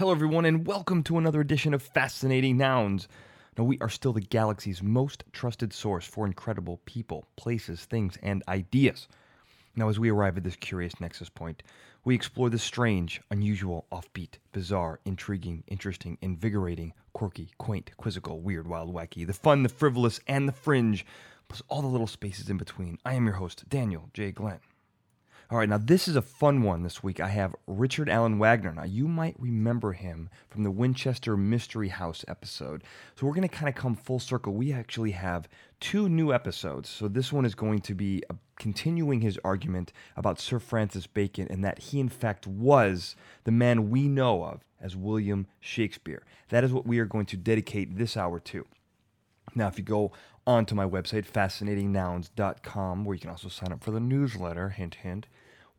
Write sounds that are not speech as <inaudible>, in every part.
Hello, everyone, and welcome to another edition of Fascinating Nouns. Now, we are still the galaxy's most trusted source for incredible people, places, things, and ideas. Now, as we arrive at this curious nexus point, we explore the strange, unusual, offbeat, bizarre, intriguing, interesting, invigorating, quirky, quaint, quizzical, weird, wild, wacky, the fun, the frivolous, and the fringe, plus all the little spaces in between. I am your host, Daniel J. Glenn. All right, now this is a fun one this week. I have Richard Allen Wagner. Now, you might remember him from the Winchester Mystery House episode. So, we're going to kind of come full circle. We actually have two new episodes. So, this one is going to be uh, continuing his argument about Sir Francis Bacon and that he, in fact, was the man we know of as William Shakespeare. That is what we are going to dedicate this hour to. Now, if you go onto my website, fascinatingnouns.com, where you can also sign up for the newsletter, hint, hint,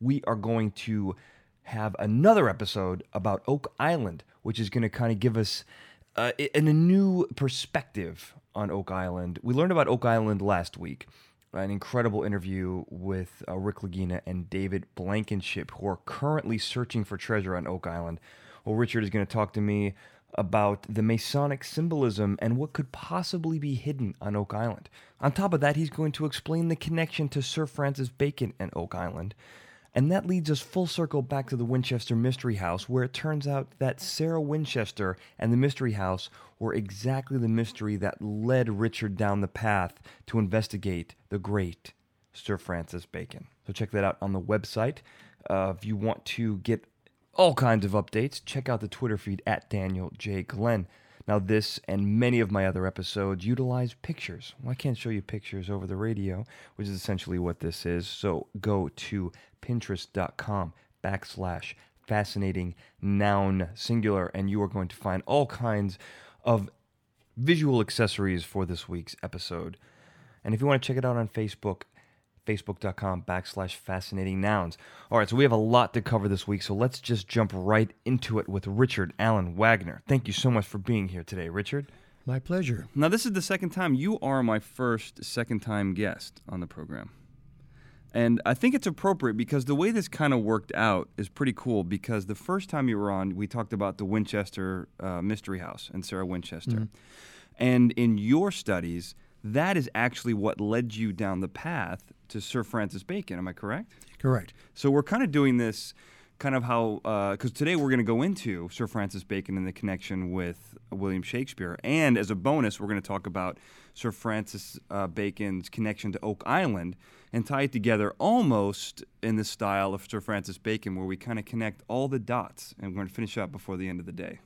we are going to have another episode about Oak Island, which is going to kind of give us uh, a, a new perspective on Oak Island. We learned about Oak Island last week. An incredible interview with uh, Rick Lagina and David Blankenship, who are currently searching for treasure on Oak Island. Well, Richard is going to talk to me about the Masonic symbolism and what could possibly be hidden on Oak Island. On top of that, he's going to explain the connection to Sir Francis Bacon and Oak Island. And that leads us full circle back to the Winchester Mystery House, where it turns out that Sarah Winchester and the Mystery House were exactly the mystery that led Richard down the path to investigate the great Sir Francis Bacon. So check that out on the website. Uh, if you want to get all kinds of updates, check out the Twitter feed at Daniel J. Glenn. Now, this and many of my other episodes utilize pictures. Well, I can't show you pictures over the radio, which is essentially what this is. So go to pinterest.com backslash fascinating noun singular, and you are going to find all kinds of visual accessories for this week's episode. And if you want to check it out on Facebook, facebook.com backslash fascinating nouns. All right, so we have a lot to cover this week, so let's just jump right into it with Richard Allen Wagner. Thank you so much for being here today, Richard. My pleasure. Now, this is the second time you are my first second time guest on the program. And I think it's appropriate because the way this kind of worked out is pretty cool because the first time you were on, we talked about the Winchester uh, Mystery House and Sarah Winchester. Mm-hmm. And in your studies, that is actually what led you down the path to Sir Francis Bacon. Am I correct? Correct. So we're kind of doing this kind of how, because uh, today we're going to go into Sir Francis Bacon and the connection with William Shakespeare. And as a bonus, we're going to talk about Sir Francis uh, Bacon's connection to Oak Island and tie it together almost in the style of Sir Francis Bacon, where we kind of connect all the dots. And we're going to finish up before the end of the day.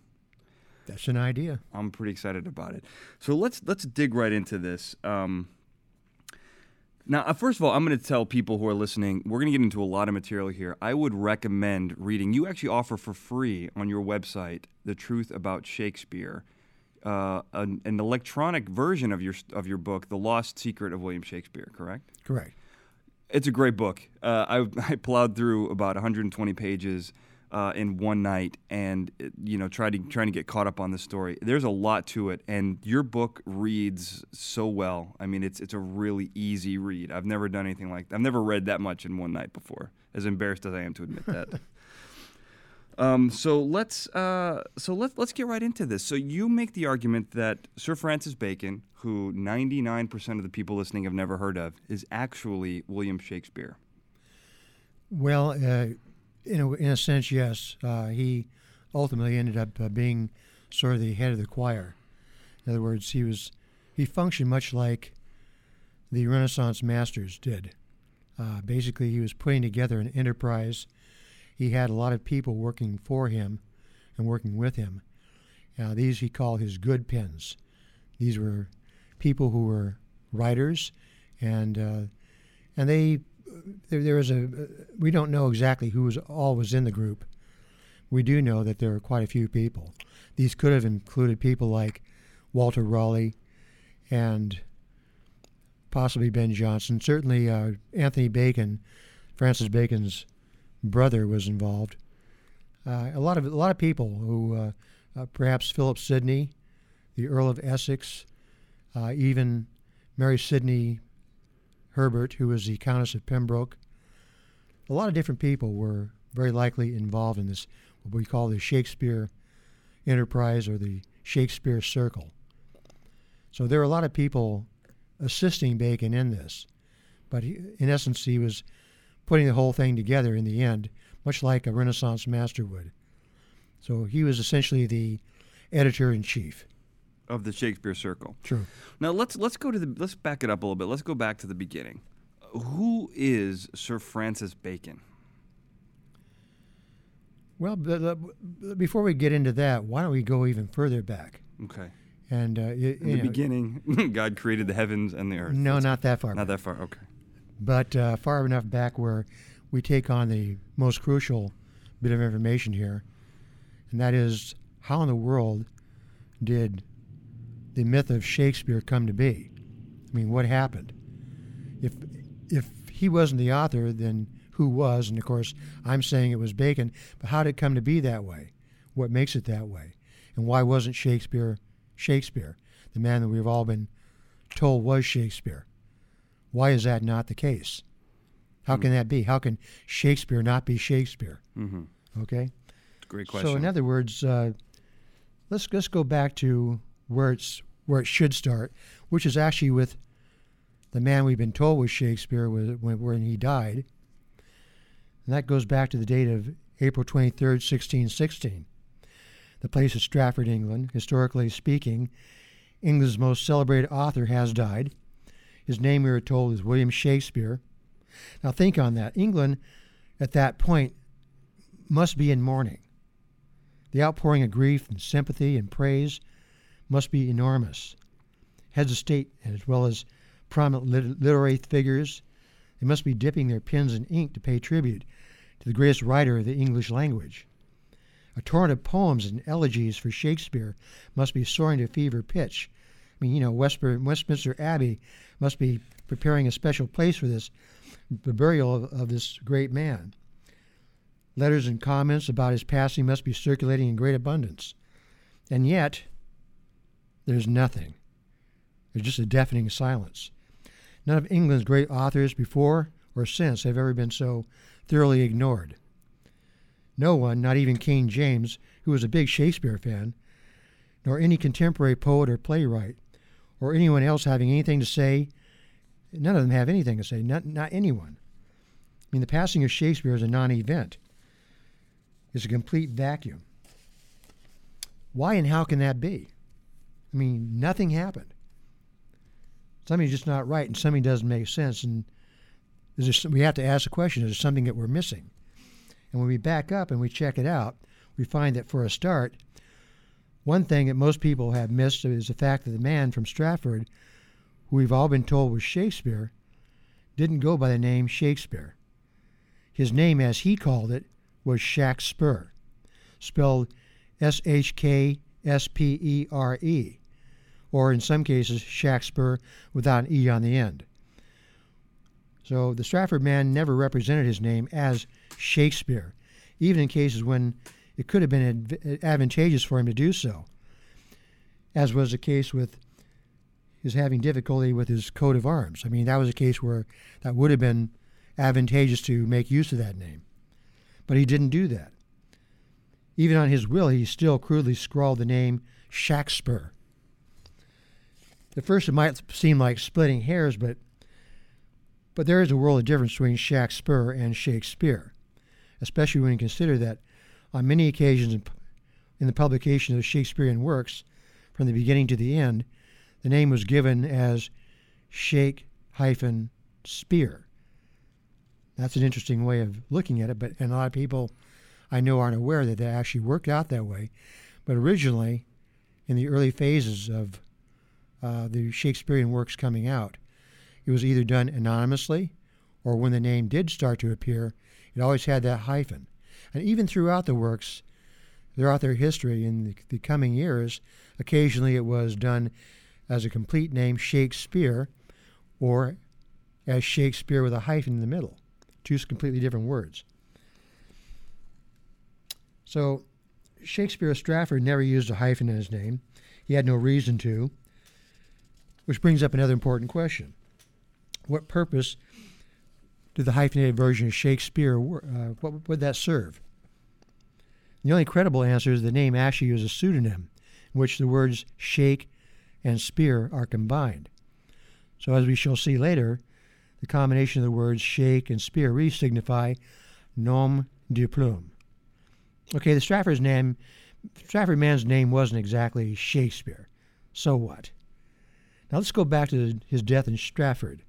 That's an idea. I'm pretty excited about it. So let's let's dig right into this. Um, now, uh, first of all, I'm going to tell people who are listening, we're going to get into a lot of material here. I would recommend reading. You actually offer for free on your website the truth about Shakespeare, uh, an, an, electronic version of your of your book, The Lost Secret of William Shakespeare. Correct? Correct. It's a great book. Uh, I, <laughs> I plowed through about 120 pages uh, in one night and you know trying to trying to get caught up on the story. There's a lot to it, and your book reads so well. I mean, it's it's a really easy read. I've never done anything like that. I've never read that much in one night before. As embarrassed as I am to admit that. <laughs> um, so let's uh, so let's let's get right into this. So you make the argument that Sir Francis Bacon, who 99% of the people listening have never heard of, is actually William Shakespeare. Well, uh, in a, in a sense, yes. Uh, he ultimately ended up uh, being sort of the head of the choir. In other words, he was he functioned much like the Renaissance masters did. Uh, basically, he was putting together an enterprise. He had a lot of people working for him and working with him. Uh, these he called his good pens. These were people who were writers, and uh, and they there, there was a we don't know exactly who was all was in the group. We do know that there were quite a few people. These could have included people like Walter Raleigh and possibly Ben Jonson. Certainly, uh, Anthony Bacon, Francis Bacon's brother, was involved. Uh, a lot of a lot of people who uh, uh perhaps Philip Sidney, the Earl of Essex, uh, even Mary Sidney Herbert, who was the Countess of Pembroke. A lot of different people were very likely involved in this, what we call the Shakespeare enterprise or the Shakespeare Circle. So there are a lot of people assisting Bacon in this, but he, in essence, he was putting the whole thing together in the end, much like a Renaissance master would. So he was essentially the editor in chief of the Shakespeare Circle. True. Now let's let's go to the let's back it up a little bit. Let's go back to the beginning. Who is Sir Francis Bacon? Well, before we get into that, why don't we go even further back? Okay. And uh, in the know, beginning, <laughs> God created the heavens and the earth. No, That's not that far. Not back. that far. Okay. But uh, far enough back where we take on the most crucial bit of information here, and that is how in the world did the myth of Shakespeare come to be? I mean, what happened? If if he wasn't the author, then who was? And of course, I'm saying it was Bacon. But how did it come to be that way? What makes it that way? And why wasn't Shakespeare Shakespeare, the man that we've all been told was Shakespeare? Why is that not the case? How can that be? How can Shakespeare not be Shakespeare? Mm-hmm. Okay. Great question. So, in other words, uh, let's let's go back to where it's where it should start, which is actually with the man we've been told was Shakespeare when, when he died. And that goes back to the date of April 23rd, 1616. The place is Stratford, England. Historically speaking, England's most celebrated author has died. His name, we are told, is William Shakespeare. Now, think on that. England, at that point, must be in mourning. The outpouring of grief and sympathy and praise must be enormous. Heads of state, as well as prominent lit- literary figures, they must be dipping their pens in ink to pay tribute to the greatest writer of the English language. A torrent of poems and elegies for Shakespeare must be soaring to fever pitch. I mean, you know, Westminster Abbey must be preparing a special place for this, the burial of, of this great man. Letters and comments about his passing must be circulating in great abundance. And yet, there's nothing. There's just a deafening silence. None of England's great authors before or since have ever been so thoroughly ignored. No one, not even King James, who was a big Shakespeare fan, nor any contemporary poet or playwright, or anyone else having anything to say, none of them have anything to say, not, not anyone. I mean, the passing of Shakespeare is a non event, it's a complete vacuum. Why and how can that be? I mean, nothing happened. Something's just not right, and something doesn't make sense. And there, we have to ask the question: Is there something that we're missing? And when we back up and we check it out, we find that for a start, one thing that most people have missed is the fact that the man from Stratford, who we've all been told was Shakespeare, didn't go by the name Shakespeare. His name, as he called it, was Shakspere, spelled S H K S P E R E or in some cases, Shakespeare without an E on the end. So the Stratford man never represented his name as Shakespeare, even in cases when it could have been adv- advantageous for him to do so, as was the case with his having difficulty with his coat of arms. I mean, that was a case where that would have been advantageous to make use of that name. But he didn't do that. Even on his will, he still crudely scrawled the name Shakespeare at first, it might seem like splitting hairs, but but there is a world of difference between Shakespeare and Shakespeare, especially when you consider that on many occasions in, the publication of Shakespearean works, from the beginning to the end, the name was given as Shake hyphen Spear. That's an interesting way of looking at it, but and a lot of people I know aren't aware that that actually worked out that way. But originally, in the early phases of uh, the Shakespearean works coming out. It was either done anonymously, or when the name did start to appear, it always had that hyphen. And even throughout the works, throughout their history in the, the coming years, occasionally it was done as a complete name, Shakespeare, or as Shakespeare with a hyphen in the middle. Two completely different words. So Shakespeare of Stratford never used a hyphen in his name. He had no reason to. Which brings up another important question. What purpose did the hyphenated version of Shakespeare, uh, what would that serve? The only credible answer is the name actually is a pseudonym, in which the words shake and spear are combined. So, as we shall see later, the combination of the words shake and spear really signify nom de plume. Okay, the Stratford's name, Stratford man's name wasn't exactly Shakespeare. So what? Now let's go back to his death in Stratford.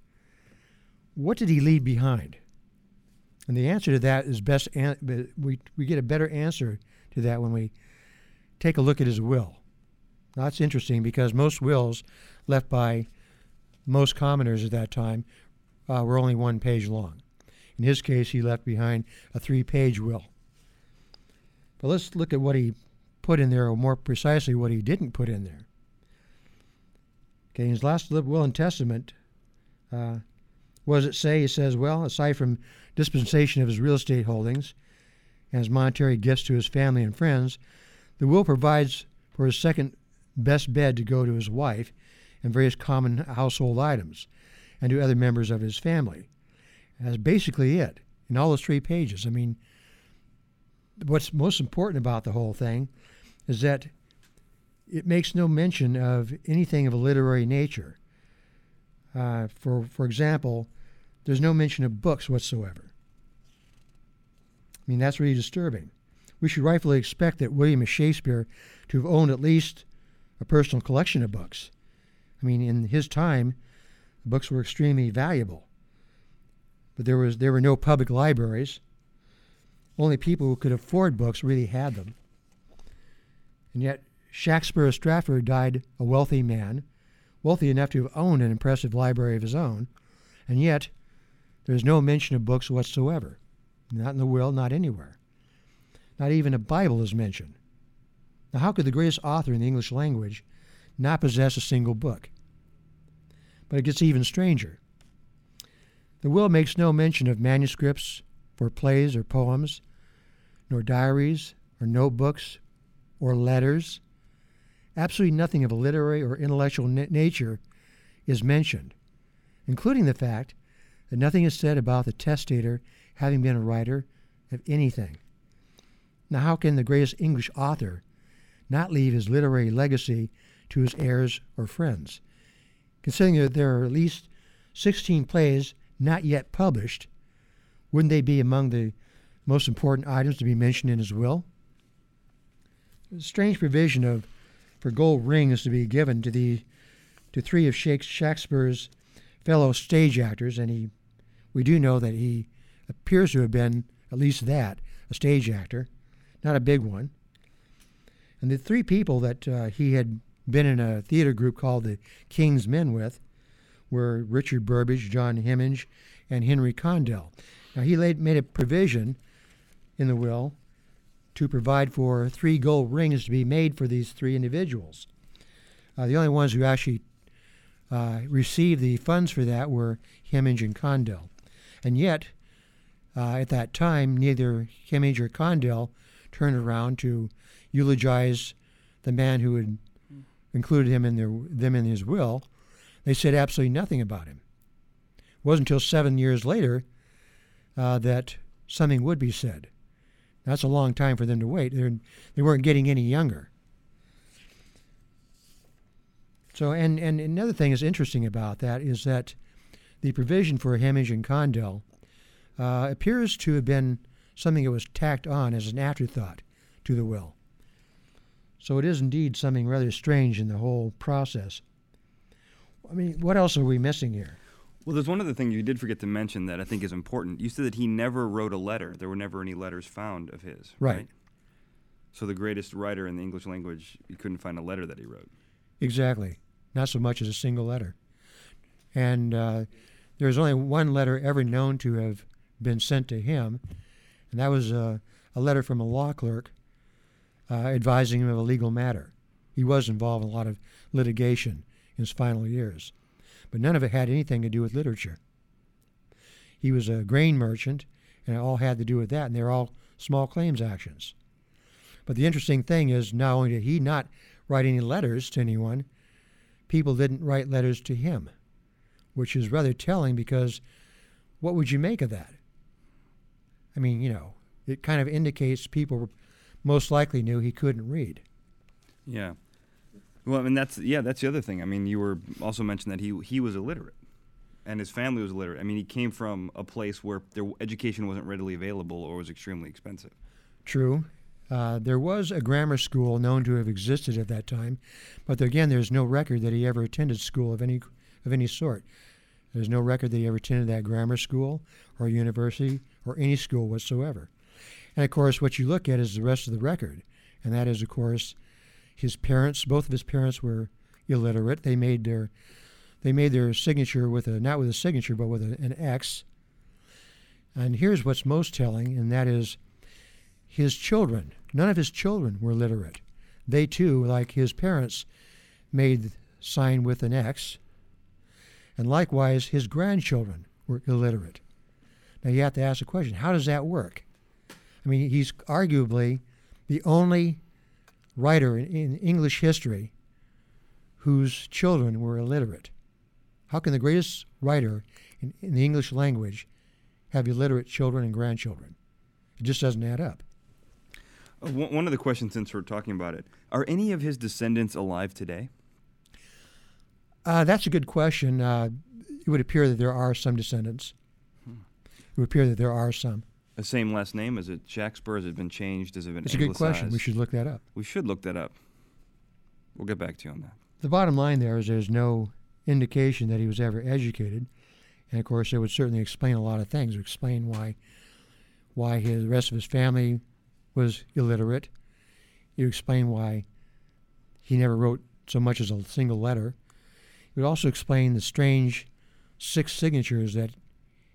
What did he leave behind? And the answer to that is best. An- we we get a better answer to that when we take a look at his will. Now, that's interesting because most wills left by most commoners at that time uh, were only one page long. In his case, he left behind a three-page will. But let's look at what he put in there, or more precisely, what he didn't put in there. Okay, his last will and testament, uh, what does it say? He says, well, aside from dispensation of his real estate holdings and his monetary gifts to his family and friends, the will provides for his second best bed to go to his wife and various common household items and to other members of his family. That's basically it in all those three pages. I mean, what's most important about the whole thing is that it makes no mention of anything of a literary nature. Uh, for, for example, there's no mention of books whatsoever. I mean, that's really disturbing. We should rightfully expect that William Shakespeare to have owned at least a personal collection of books. I mean, in his time, books were extremely valuable. But there was there were no public libraries. Only people who could afford books really had them. And yet Shakespeare of Stratford died a wealthy man, wealthy enough to have owned an impressive library of his own, and yet there's no mention of books whatsoever. Not in the will, not anywhere. Not even a Bible is mentioned. Now, how could the greatest author in the English language not possess a single book? But it gets even stranger. The will makes no mention of manuscripts for plays or poems, nor diaries or notebooks or letters absolutely nothing of a literary or intellectual na- nature is mentioned, including the fact that nothing is said about the testator having been a writer of anything. Now, how can the greatest English author not leave his literary legacy to his heirs or friends? Considering that there are at least 16 plays not yet published, wouldn't they be among the most important items to be mentioned in his will? Strange provision of for gold rings to be given to the to three of Shakespeare's fellow stage actors, and he we do know that he appears to have been at least that a stage actor, not a big one. And the three people that uh, he had been in a theater group called the King's Men with were Richard Burbage, John Hemming, and Henry Condell. Now he laid, made a provision in the will to provide for three gold rings to be made for these three individuals. Uh, the only ones who actually uh, received the funds for that were Hemming and Condell. And yet, uh, at that time, neither Hemming or Condell turned around to eulogize the man who had included him in their, them in his will. They said absolutely nothing about him. It wasn't until seven years later uh, that something would be said. That's a long time for them to wait. They're, they weren't getting any younger. So, and, and another thing that's interesting about that is that the provision for Hemming and Condell uh, appears to have been something that was tacked on as an afterthought to the will. So it is indeed something rather strange in the whole process. I mean, what else are we missing here? Well, there's one other thing you did forget to mention that I think is important. You said that he never wrote a letter. There were never any letters found of his. Right. right? So the greatest writer in the English language, you couldn't find a letter that he wrote. Exactly. Not so much as a single letter. And uh, there's only one letter ever known to have been sent to him, and that was uh, a letter from a law clerk uh, advising him of a legal matter. He was involved in a lot of litigation in his final years but none of it had anything to do with literature. He was a grain merchant, and it all had to do with that, and they're all small claims actions. But the interesting thing is, not only did he not write any letters to anyone, people didn't write letters to him, which is rather telling because what would you make of that? I mean, you know, it kind of indicates people most likely knew he couldn't read. Yeah. Well, I mean that's yeah, that's the other thing. I mean, you were also mentioned that he he was illiterate, and his family was illiterate. I mean, he came from a place where their education wasn't readily available or was extremely expensive. True. Uh, there was a grammar school known to have existed at that time, but again, there's no record that he ever attended school of any of any sort. There's no record that he ever attended that grammar school or university or any school whatsoever. And of course, what you look at is the rest of the record, and that is, of course, his parents. Both of his parents were illiterate. They made their they made their signature with a not with a signature, but with a, an X. And here's what's most telling, and that is his children. None of his children were literate. They too, like his parents, made sign with an X. And likewise, his grandchildren were illiterate. Now you have to ask the question: How does that work? I mean, he's arguably the only writer in, in English history whose children were illiterate. How can the greatest writer in, in the English language have illiterate children and grandchildren? It just doesn't add up. Uh, one one of the questions, since we're talking about it, are any of his descendants alive today? Uh, that's a good question. Uh, it would appear that there are some descendants. It would appear that there are some. The same last name? Is it Shakespeare? Has it been changed? Has it been It's a good question. We should look that up. We should look that up. We'll get back to you on that. The bottom line there is there's no indication that he was ever educated, and of course, it would certainly explain a lot of things. It would explain why why his, the rest of his family was illiterate. It would explain why he never wrote so much as a single letter. It would also explain the strange six signatures that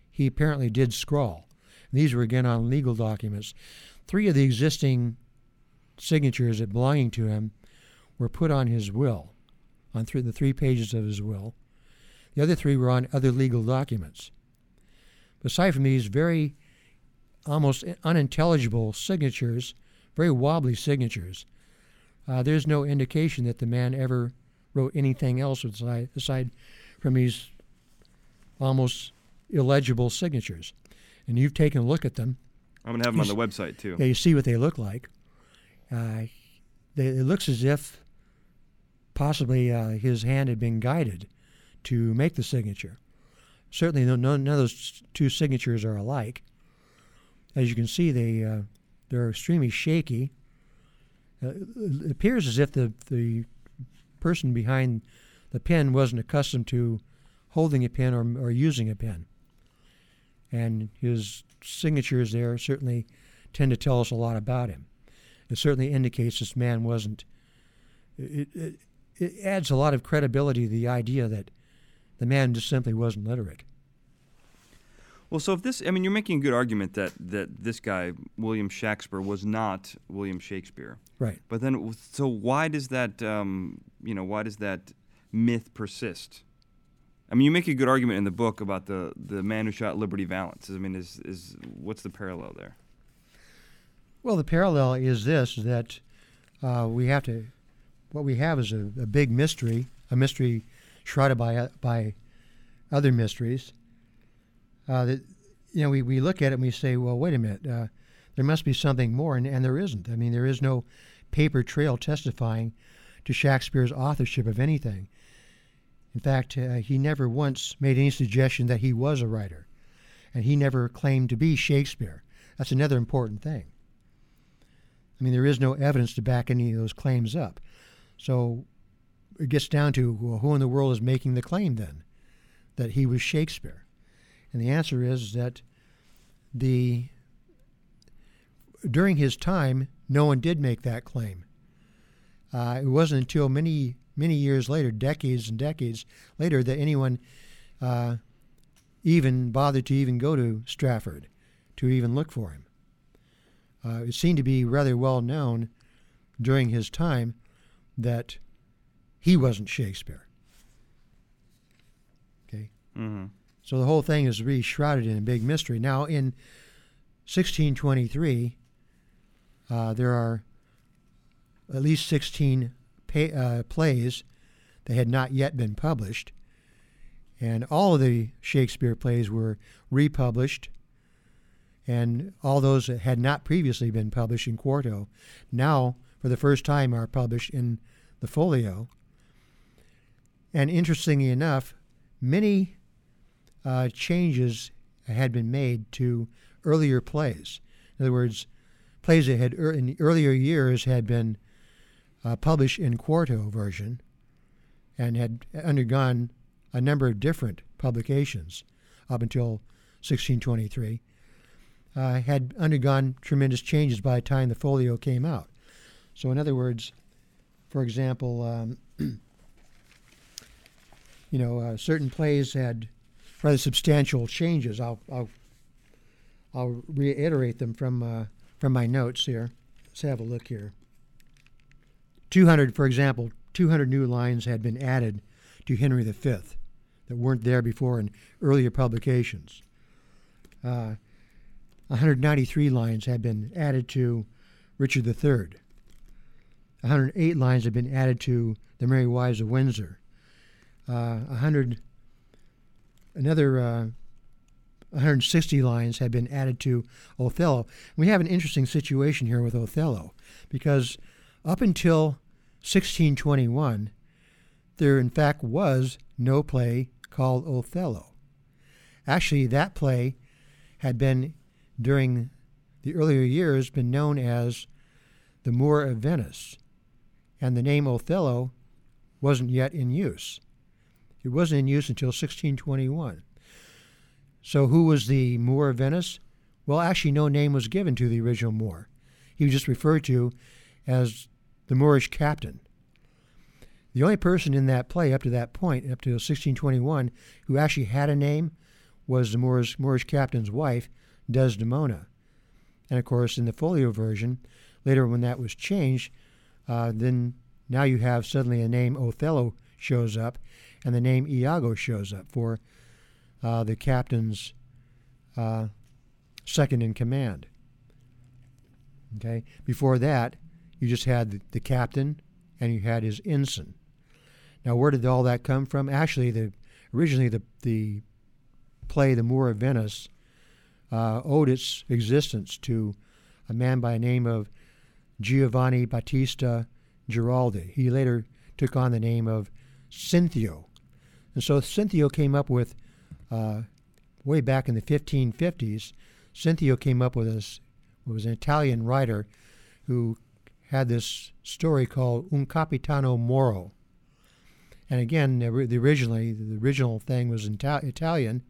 he apparently did scrawl. These were again on legal documents. Three of the existing signatures that belonging to him were put on his will, on through the three pages of his will. The other three were on other legal documents. Aside from these very almost unintelligible signatures, very wobbly signatures, uh, there's no indication that the man ever wrote anything else aside, aside from these almost illegible signatures. And you've taken a look at them. I'm gonna have them on the website too. Yeah, you see what they look like. Uh, they, it looks as if possibly uh, his hand had been guided to make the signature. Certainly, no, no, none of those two signatures are alike. As you can see, they uh, they're extremely shaky. Uh, it appears as if the the person behind the pen wasn't accustomed to holding a pen or, or using a pen. And his signatures there certainly tend to tell us a lot about him. It certainly indicates this man wasn't. It, it, it adds a lot of credibility to the idea that the man just simply wasn't literate. Well, so if this, I mean, you're making a good argument that that this guy William Shakespeare was not William Shakespeare. Right. But then, so why does that, um, you know, why does that myth persist? I mean, you make a good argument in the book about the the man who shot Liberty Valance. I mean, is is what's the parallel there? Well, the parallel is this: that uh, we have to. What we have is a, a big mystery, a mystery shrouded by uh, by other mysteries. Uh, that you know, we, we look at it and we say, well, wait a minute, uh, there must be something more, and, and there isn't. I mean, there is no paper trail testifying to Shakespeare's authorship of anything. In fact, uh, he never once made any suggestion that he was a writer, and he never claimed to be Shakespeare. That's another important thing. I mean, there is no evidence to back any of those claims up. So it gets down to well, who in the world is making the claim then that he was Shakespeare? And the answer is that the during his time, no one did make that claim. Uh, it wasn't until many many years later, decades and decades later, that anyone uh, even bothered to even go to Stratford to even look for him. Uh, it seemed to be rather well known during his time that he wasn't Shakespeare. Okay. Mm-hmm. So the whole thing is really shrouded in a big mystery. Now, in 1623, uh, there are at least 16 pay, uh, plays that had not yet been published, and all of the Shakespeare plays were republished, and all those that had not previously been published in quarto now, for the first time, are published in the folio. And interestingly enough, many uh, changes had been made to earlier plays. In other words, plays that had er, in earlier years had been uh, published in quarto version and had undergone a number of different publications up until 1623, uh, had undergone tremendous changes by the time the folio came out. So, in other words, for example, um, <clears throat> you know, uh, certain plays had rather substantial changes. I'll, I'll, I'll reiterate them from, uh, from my notes here. Let's have a look here. 200, for example, 200 new lines had been added to Henry V that weren't there before in earlier publications. Uh, 193 lines had been added to Richard III. 108 lines had been added to The Merry Wives of Windsor. Uh, 100, another uh, 160 lines had been added to Othello. We have an interesting situation here with Othello because up until 1621, there in fact was no play called Othello. Actually, that play had been, during the earlier years, been known as the Moor of Venice, and the name Othello wasn't yet in use. It wasn't in use until 1621. So, who was the Moor of Venice? Well, actually, no name was given to the original Moor. He was just referred to as the Moorish captain. The only person in that play up to that point, up to 1621, who actually had a name was the Moorish, Moorish captain's wife, Desdemona. And of course, in the folio version, later when that was changed, uh, then now you have suddenly a name Othello shows up, and the name Iago shows up for uh, the captain's uh, second in command. Okay. Before that, you just had the, the captain and you had his ensign. Now, where did all that come from? Actually, the originally the the play "The Moor of Venice" uh, owed its existence to a man by the name of Giovanni Battista Giraldi. He later took on the name of Cinthio, and so Cinthio came up with uh, way back in the 1550s. Cinthio came up with this was an Italian writer who had this story called Un Capitano Moro and again, the originally the original thing was in Italian.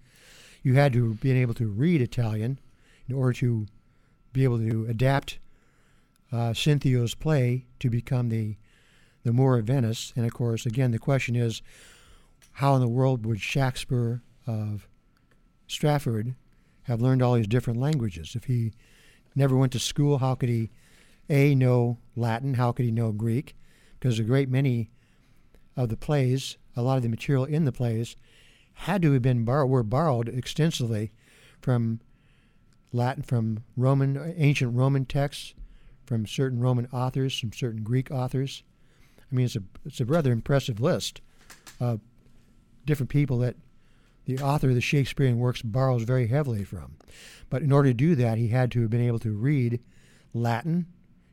You had to be able to read Italian in order to be able to adapt uh, Cinthio's play to become the the Moor of Venice. And of course, again, the question is, how in the world would Shakespeare of Stratford have learned all these different languages? If he never went to school, how could he, A, know Latin? How could he know Greek? Because a great many of the plays, a lot of the material in the plays, had to have been borrowed, were borrowed extensively from Latin, from Roman, ancient Roman texts, from certain Roman authors, from certain Greek authors. I mean, it's a it's a rather impressive list of different people that the author of the Shakespearean works borrows very heavily from. But in order to do that, he had to have been able to read Latin.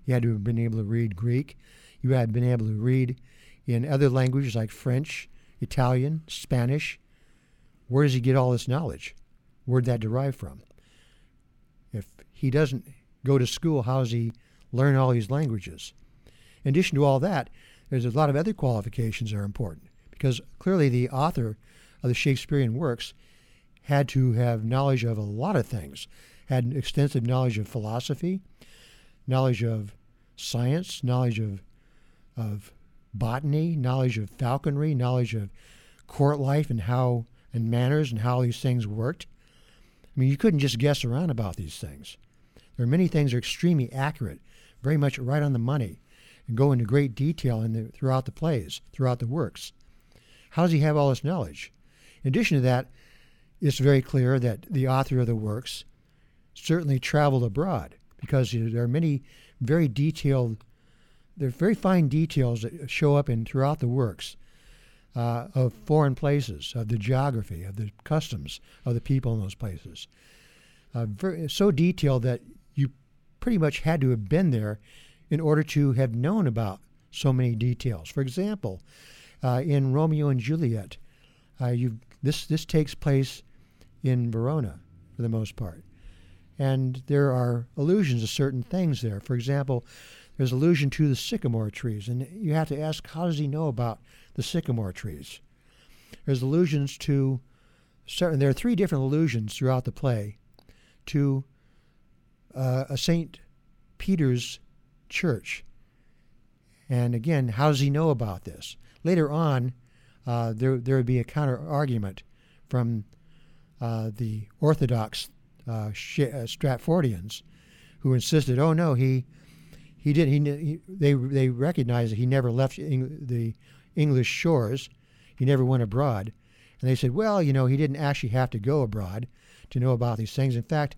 He had to have been able to read Greek. You had been able to read in other languages like French, Italian, Spanish. Where does he get all this knowledge? Where'd that derive from? If he doesn't go to school, how does he learn all these languages? In addition to all that, there's a lot of other qualifications that are important because clearly the author of the Shakespearean works had to have knowledge of a lot of things, had extensive knowledge of philosophy, knowledge of science, knowledge of, of botany, knowledge of falconry, knowledge of court life and how and manners and how these things worked. I mean, you couldn't just guess around about these things. There are many things that are extremely accurate, very much right on the money, and go into great detail in the, throughout the plays, throughout the works. How does he have all this knowledge? In addition to that, it's very clear that the author of the works certainly traveled abroad because there are many very detailed there are very fine details that show up in throughout the works uh, of foreign places, of the geography, of the customs of the people in those places. uh, very, so detailed that you pretty much had to have been there in order to have known about so many details. For example, uh, in Romeo and Juliet, uh, you this this takes place in Verona for the most part, and there are allusions to certain things there. For example, there's allusion to the sycamore trees, and you have to ask, how does he know about the sycamore trees? There's allusions to certain. There are three different allusions throughout the play to uh, a Saint Peter's church. And again, how does he know about this? Later on, uh, there there would be a counter argument from uh, the Orthodox uh, uh, Stratfordians, who insisted, "Oh no, he he did he, he they they recognized that he never left Eng- the English shores, he never went abroad." And they said, "Well, you know, he didn't actually have to go abroad to know about these things. In fact,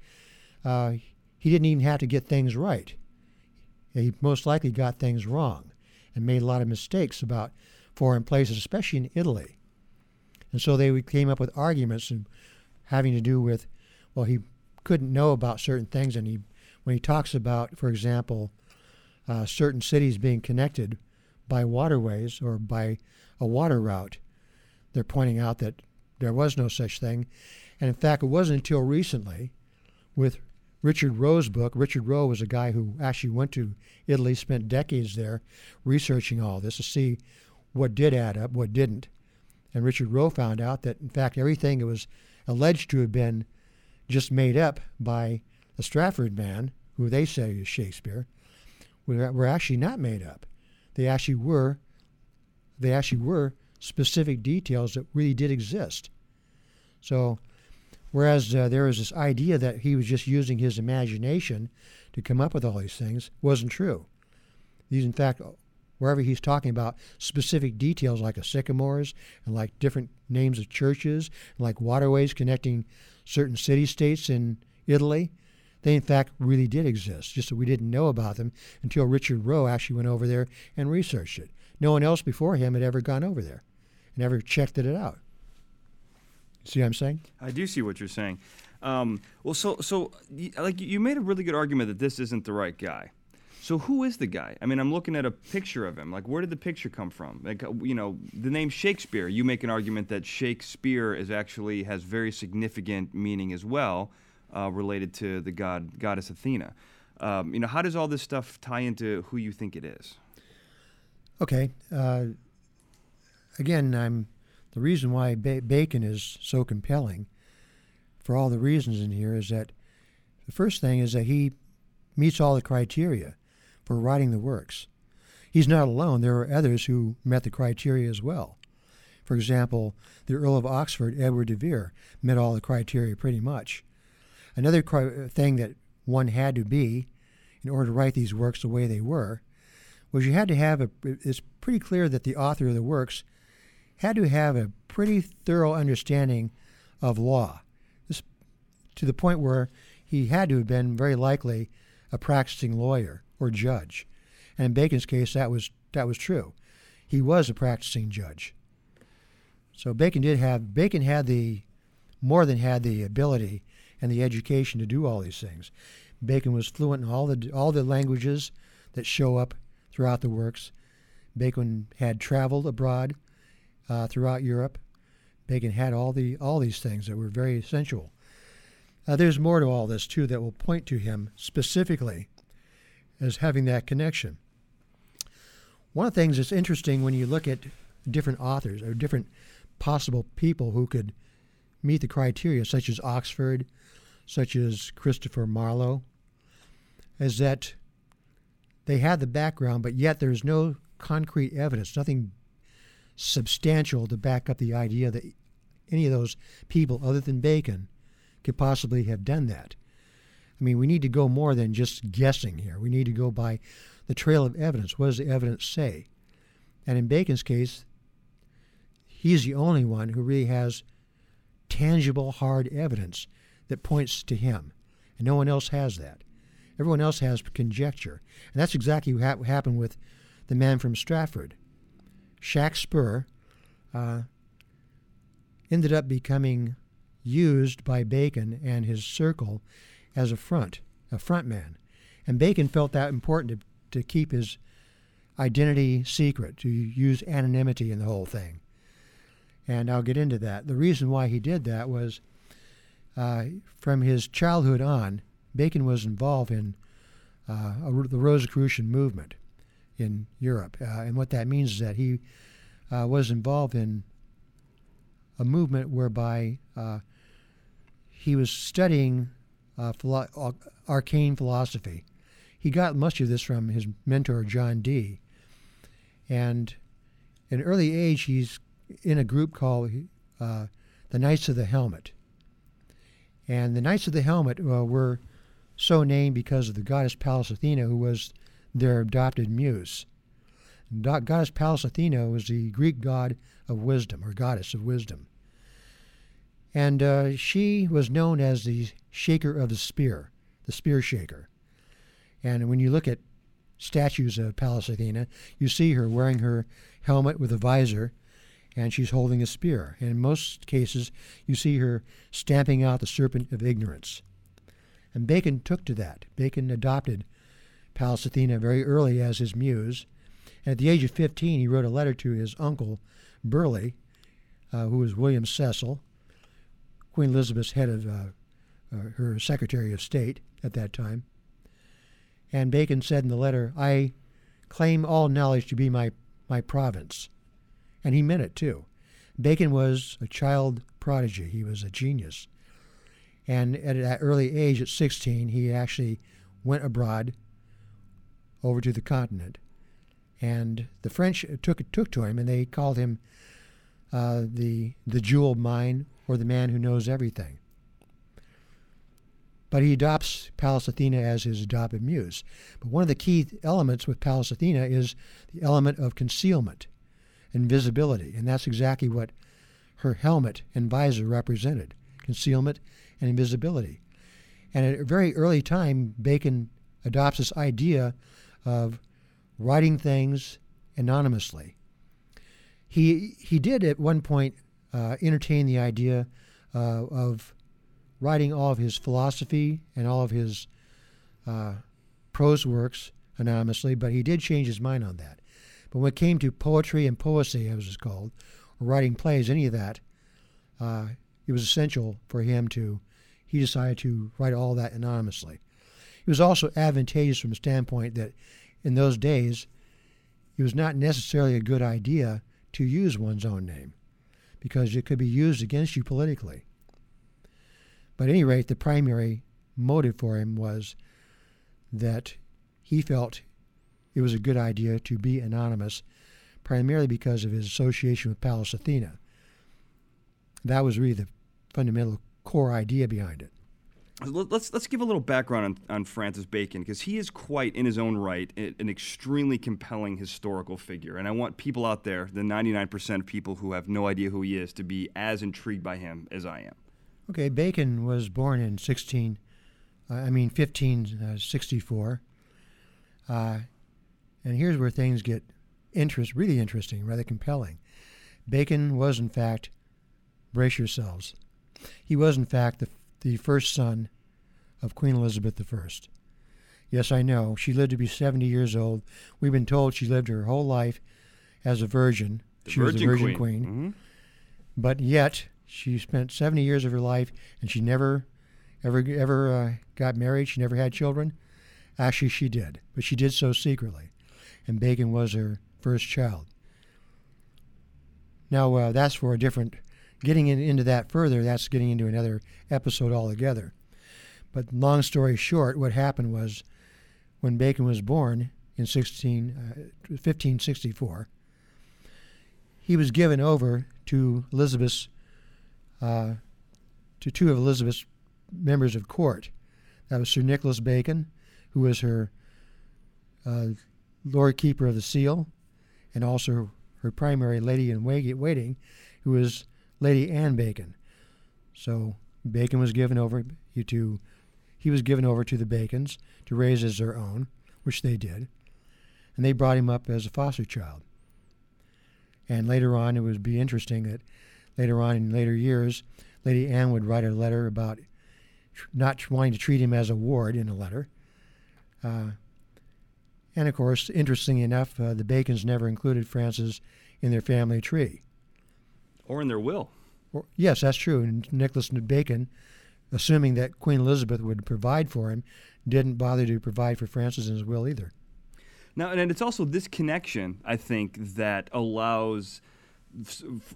uh, he didn't even have to get things right. He most likely got things wrong and made a lot of mistakes about foreign places, especially in Italy. And so they came up with arguments having to do with, well, he couldn't know about certain things, and he, when he talks about, for example, uh, certain cities being connected by waterways or by a water route, they're pointing out that there was no such thing. And in fact, it wasn't until recently, with Richard Roe's book. Richard Roe was a guy who actually went to Italy, spent decades there researching all this to see what did add up, what didn't. And Richard Roe found out that, in fact, everything that was alleged to have been just made up by the Stratford man, who they say is Shakespeare, were, were actually not made up. They actually were. They actually were specific details that really did exist. So Whereas uh, there was this idea that he was just using his imagination to come up with all these things wasn't true. These, in fact, wherever he's talking about specific details like a sycamores and like different names of churches and like waterways connecting certain city states in Italy, they in fact really did exist, just that we didn't know about them until Richard Roe actually went over there and researched it. No one else before him had ever gone over there and ever checked it out. See what I'm saying? I do see what you're saying. Um, well, so so like you made a really good argument that this isn't the right guy. So who is the guy? I mean, I'm looking at a picture of him. Like, where did the picture come from? Like, uh, you know, the name Shakespeare. You make an argument that Shakespeare is actually has very significant meaning as well, uh, related to the god goddess Athena. Um, you know, how does all this stuff tie into who you think it is? Okay. Uh, again, I'm the reason why ba- Bacon is so compelling, for all the reasons in here, is that the first thing is that he meets all the criteria for writing the works. He's not alone. There are others who met the criteria as well. For example, the Earl of Oxford, Edward de Vere, met all the criteria pretty much. Another cri- thing that one had to be in order to write these works the way they were was you had to have a, it's pretty clear that the author of the works had to have a pretty thorough understanding of law, to the point where he had to have been very likely a practicing lawyer or judge. And in Bacon's case, that was that was true. He was a practicing judge. So Bacon did have Bacon had the more than had the ability and the education to do all these things. Bacon was fluent in all the all the languages that show up throughout the works. Bacon had traveled abroad uh, throughout Europe. Bacon had all the all these things that were very essential. Uh, there's more to all this too that will point to him specifically as having that connection. One of the things that's interesting when you look at different authors or different possible people who could meet the criteria, such as Oxford, such as Christopher Marlowe, is that they had the background, but yet there's no concrete evidence, nothing substantial to back up the idea that any of those people other than Bacon could possibly have done that. I mean, we need to go more than just guessing here. We need to go by the trail of evidence. What does the evidence say? And in Bacon's case, he's the only one who really has tangible, hard evidence that points to him. And no one else has that. Everyone else has conjecture. And that's exactly what happened with the man from Stratford. Shakspere uh, ended up becoming used by Bacon and his circle as a front, a front man. And Bacon felt that important to, to keep his identity secret, to use anonymity in the whole thing. And I'll get into that. The reason why he did that was uh, from his childhood on, Bacon was involved in uh, the Rosicrucian movement in Europe. Uh, and what that means is that he uh, was involved in a movement whereby uh, he was studying uh, philo- arcane philosophy. He got much of this from his mentor, John Dee. And at an early age, he's in a group called uh, the Knights of the Helmet. And the Knights of the Helmet uh, were so named because of the goddess Pallas Athena, who was their adopted muse. goddess Pallas Athena was the Greek god of wisdom, or goddess of wisdom. And uh, she was known as the shaker of the spear, the spear shaker. And when you look at statues of Pallas Athena, you see her wearing her helmet with a visor, and she's holding a spear. And in most cases, you see her stamping out the serpent of ignorance. And Bacon took to that. Bacon adopted Pallas Athena very early as his muse. And at the age of 15, he wrote a letter to his uncle, Burleigh, uh, who was William Cecil, Queen Elizabeth's head of uh, uh, her Secretary of State at that time. And Bacon said in the letter, I claim all knowledge to be my, my province. And he meant it too. Bacon was a child prodigy, he was a genius. And at that early age, at 16, he actually went abroad over to the continent. And the French took, took to him and they called him uh, the, the jewel mine or the man who knows everything. But he adopts Pallas Athena as his adopted muse. But one of the key elements with Pallas Athena is the element of concealment, invisibility, and that's exactly what her helmet and visor represented concealment and invisibility. And at a very early time, Bacon adopts this idea of writing things anonymously. He, he did at one point uh, entertain the idea uh, of writing all of his philosophy and all of his uh, prose works anonymously, but he did change his mind on that. But when it came to poetry and poesy, as it's called, or writing plays, any of that, uh, it was essential for him to, he decided to write all that anonymously. It was also advantageous from a standpoint that in those days, it was not necessarily a good idea to use one's own name because it could be used against you politically. But at any rate, the primary motive for him was that he felt it was a good idea to be anonymous, primarily because of his association with Pallas Athena. That was really the fundamental core idea behind it let's let's give a little background on, on Francis Bacon because he is quite in his own right an extremely compelling historical figure and I want people out there the 99% of people who have no idea who he is to be as intrigued by him as I am. Okay, Bacon was born in 16 uh, I mean 1564. Uh, uh, and here's where things get interest really interesting, rather compelling. Bacon was in fact brace yourselves. He was in fact the the first son of Queen Elizabeth I. Yes, I know. She lived to be 70 years old. We've been told she lived her whole life as a virgin. The she virgin was a virgin queen. queen. Mm-hmm. But yet, she spent 70 years of her life and she never, ever, ever uh, got married. She never had children. Actually, she did. But she did so secretly. And Bacon was her first child. Now, uh, that's for a different getting in, into that further, that's getting into another episode altogether. But long story short, what happened was when Bacon was born in 16, uh, 1564, he was given over to Elizabeth's, uh, to two of Elizabeth's members of court. That was Sir Nicholas Bacon, who was her uh, Lord Keeper of the Seal, and also her primary lady in waiting, who was Lady Anne Bacon. So Bacon was given over to he was given over to the Bacons to raise as their own, which they did, and they brought him up as a foster child. And later on, it would be interesting that later on in later years, Lady Anne would write a letter about not wanting to treat him as a ward in a letter. Uh, and of course, interestingly enough, uh, the Bacons never included Francis in their family tree. Or in their will. Or, yes, that's true. And Nicholas Bacon, assuming that Queen Elizabeth would provide for him, didn't bother to provide for Francis in his will either. Now, and it's also this connection, I think, that allows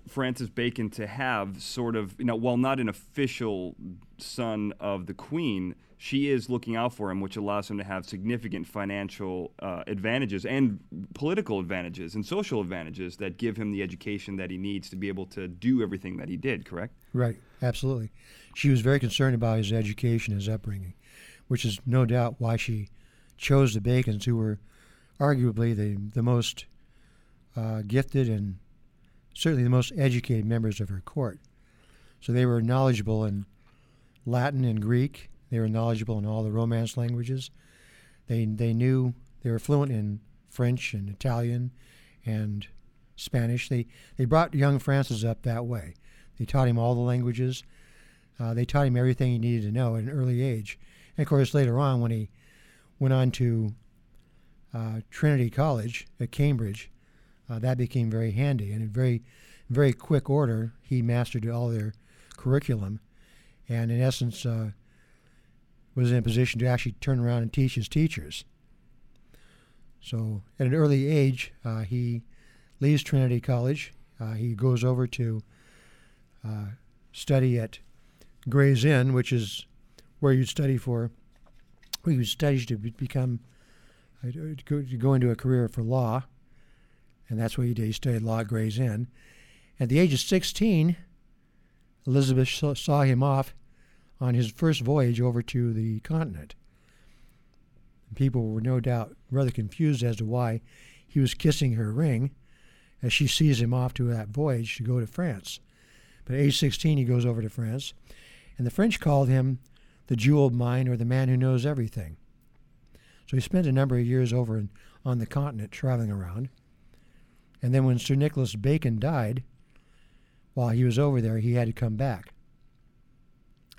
Francis Bacon to have sort of, you know, while not an official son of the Queen, she is looking out for him, which allows him to have significant financial uh, advantages and political advantages and social advantages that give him the education that he needs to be able to do everything that he did, correct? Right, absolutely. She was very concerned about his education, his upbringing, which is no doubt why she chose the Bacons, who were arguably the, the most uh, gifted and certainly the most educated members of her court. So they were knowledgeable in Latin and Greek. They were knowledgeable in all the Romance languages. They they knew they were fluent in French and Italian and Spanish. They they brought young Francis up that way. They taught him all the languages. Uh, they taught him everything he needed to know at an early age. And of course, later on, when he went on to uh, Trinity College at Cambridge, uh, that became very handy. And in very, very quick order, he mastered all their curriculum, and in essence, uh, was in a position to actually turn around and teach his teachers. So, at an early age, uh, he leaves Trinity College. Uh, he goes over to uh, study at Gray's Inn, which is where you study for, where you study to become, uh, to go into a career for law and that's what he did. He studied law at Gray's Inn. At the age of 16, Elizabeth saw him off on his first voyage over to the continent. People were no doubt rather confused as to why he was kissing her ring as she sees him off to that voyage to go to France. But at age 16, he goes over to France, and the French called him the jeweled mind or the man who knows everything. So he spent a number of years over in, on the continent traveling around. And then when Sir Nicholas Bacon died, while he was over there, he had to come back.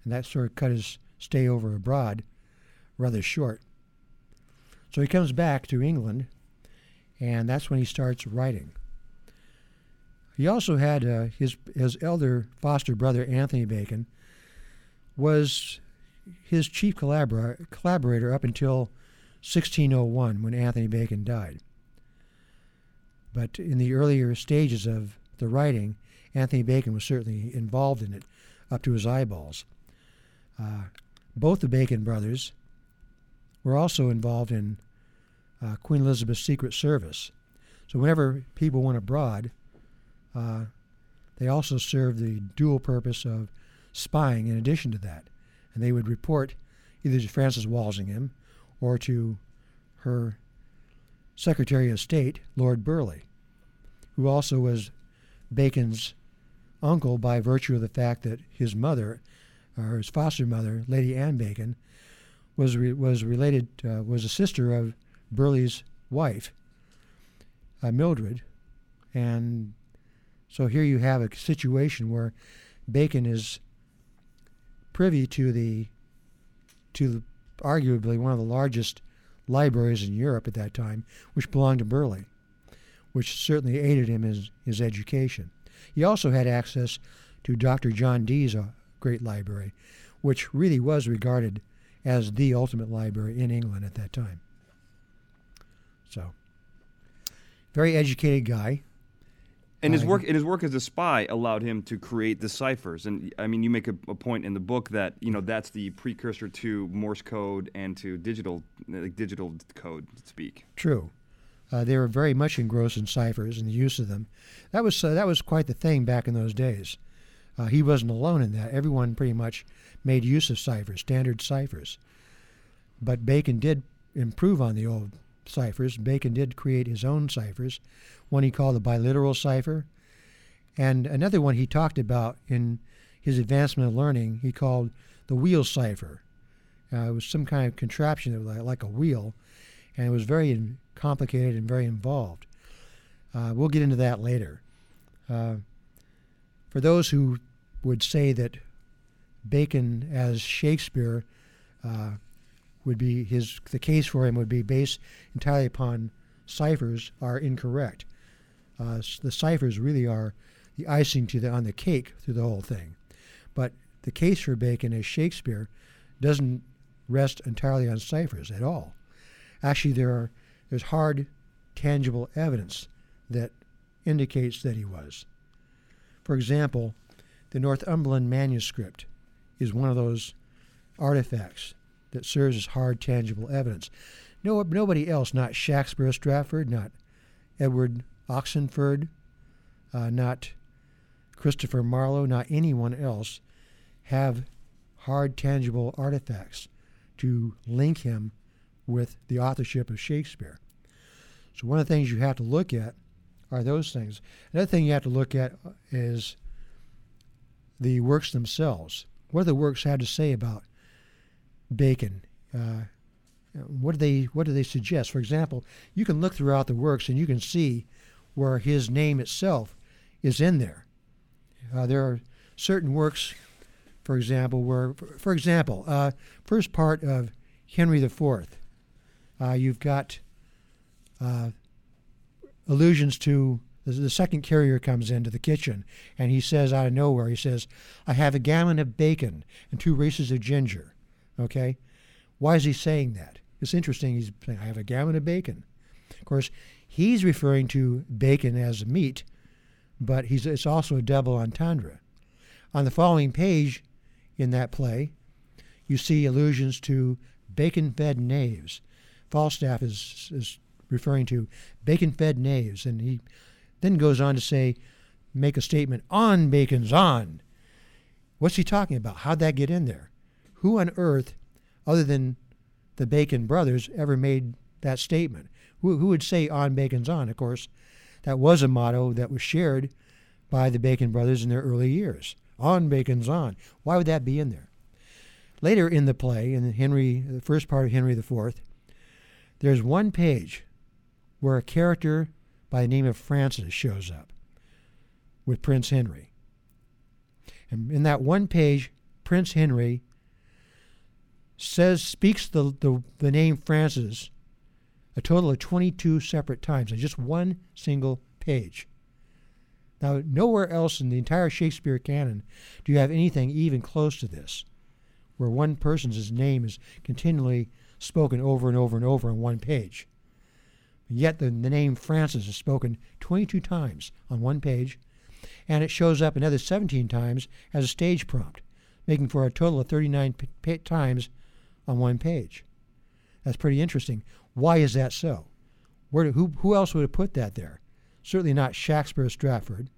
And that sort of cut his stay over abroad rather short. So he comes back to England, and that's when he starts writing. He also had uh, his his elder foster brother Anthony Bacon was his chief collaborator, collaborator up until 1601 when Anthony Bacon died. But in the earlier stages of the writing, Anthony Bacon was certainly involved in it up to his eyeballs. Uh, both the Bacon brothers were also involved in uh, Queen Elizabeth's Secret Service. So whenever people went abroad, uh, they also served the dual purpose of spying in addition to that. And they would report either to Francis Walsingham or to her Secretary of State, Lord Burleigh, who also was Bacon's uncle by virtue of the fact that his mother, or his foster mother, Lady Anne Bacon, was re- was related uh, was a sister of Burleigh's wife, uh, Mildred, and so here you have a situation where Bacon is privy to the to the, arguably one of the largest libraries in Europe at that time, which belonged to Burleigh, which certainly aided him in his, his education. He also had access to Dr. John Dee's uh, great library, which really was regarded as the ultimate library in England at that time. So, very educated guy. And his work, and his work as a spy allowed him to create the ciphers. And I mean, you make a, a, point in the book that you know that's the precursor to Morse code and to digital, like digital code speak. True. Uh, they were very much engrossed in ciphers and the use of them. That was uh, that was quite the thing back in those days. Uh, he wasn't alone in that. Everyone pretty much made use of ciphers, standard ciphers. But Bacon did improve on the old ciphers. Bacon did create his own ciphers, one he called the biliteral cipher, and another one he talked about in his advancement of learning he called the wheel cipher. Uh, it was some kind of contraption that was like a wheel, and it was very complicated and very involved. Uh, we'll get into that later. Uh, for those who would say that Bacon as Shakespeare uh, would be his the case for him would be based entirely upon ciphers are incorrect. Uh, the ciphers really are the icing the on the cake through the whole thing, but the case for Bacon as Shakespeare doesn't rest entirely on ciphers at all. Actually, there are there's hard, tangible evidence that indicates that he was. For example, the Northumberland manuscript is one of those artifacts that serves as hard, tangible evidence. No, nobody else, not Shakspere Stratford, not Edward Oxenford, uh, not Christopher Marlowe, not anyone else, have hard, tangible artifacts to link him with the authorship of Shakespeare. So, one of the things you have to look at are those things. Another thing you have to look at is the works themselves. What do the works have to say about Bacon? Uh, what do they What do they suggest? For example, you can look throughout the works and you can see where his name itself is in there. Uh, there are certain works, for example, where, for example, uh, first part of Henry IV, uh, you've got uh, allusions to the, second carrier comes into the kitchen and he says out of nowhere, he says, I have a gallon of bacon and two races of ginger. Okay? Why is he saying that? It's interesting. He's saying, I have a gallon of bacon. Of course, he's referring to bacon as meat, but he's, it's also a double entendre. On the following page in that play, you see allusions to bacon fed knaves. Falstaff is, is referring to bacon fed knaves, and he then goes on to say, make a statement on bacon's on. What's he talking about? How'd that get in there? Who on earth, other than the Bacon brothers, ever made that statement? Who, who would say on bacon's on? Of course, that was a motto that was shared by the Bacon brothers in their early years. On bacon's on. Why would that be in there? Later in the play, in Henry, the first part of Henry IV, there's one page where a character by the name of Francis shows up with Prince Henry. And in that one page, Prince Henry says speaks the, the, the name Francis a total of 22 separate times in just one single page. Now, nowhere else in the entire Shakespeare canon do you have anything even close to this, where one person's name is continually spoken over and over and over on one page. Yet the, the name Francis is spoken 22 times on one page, and it shows up another 17 times as a stage prompt, making for a total of 39 p- p- times on one page. That's pretty interesting. Why is that so? Where, who, who else would have put that there? Certainly not Shakspere Stratford.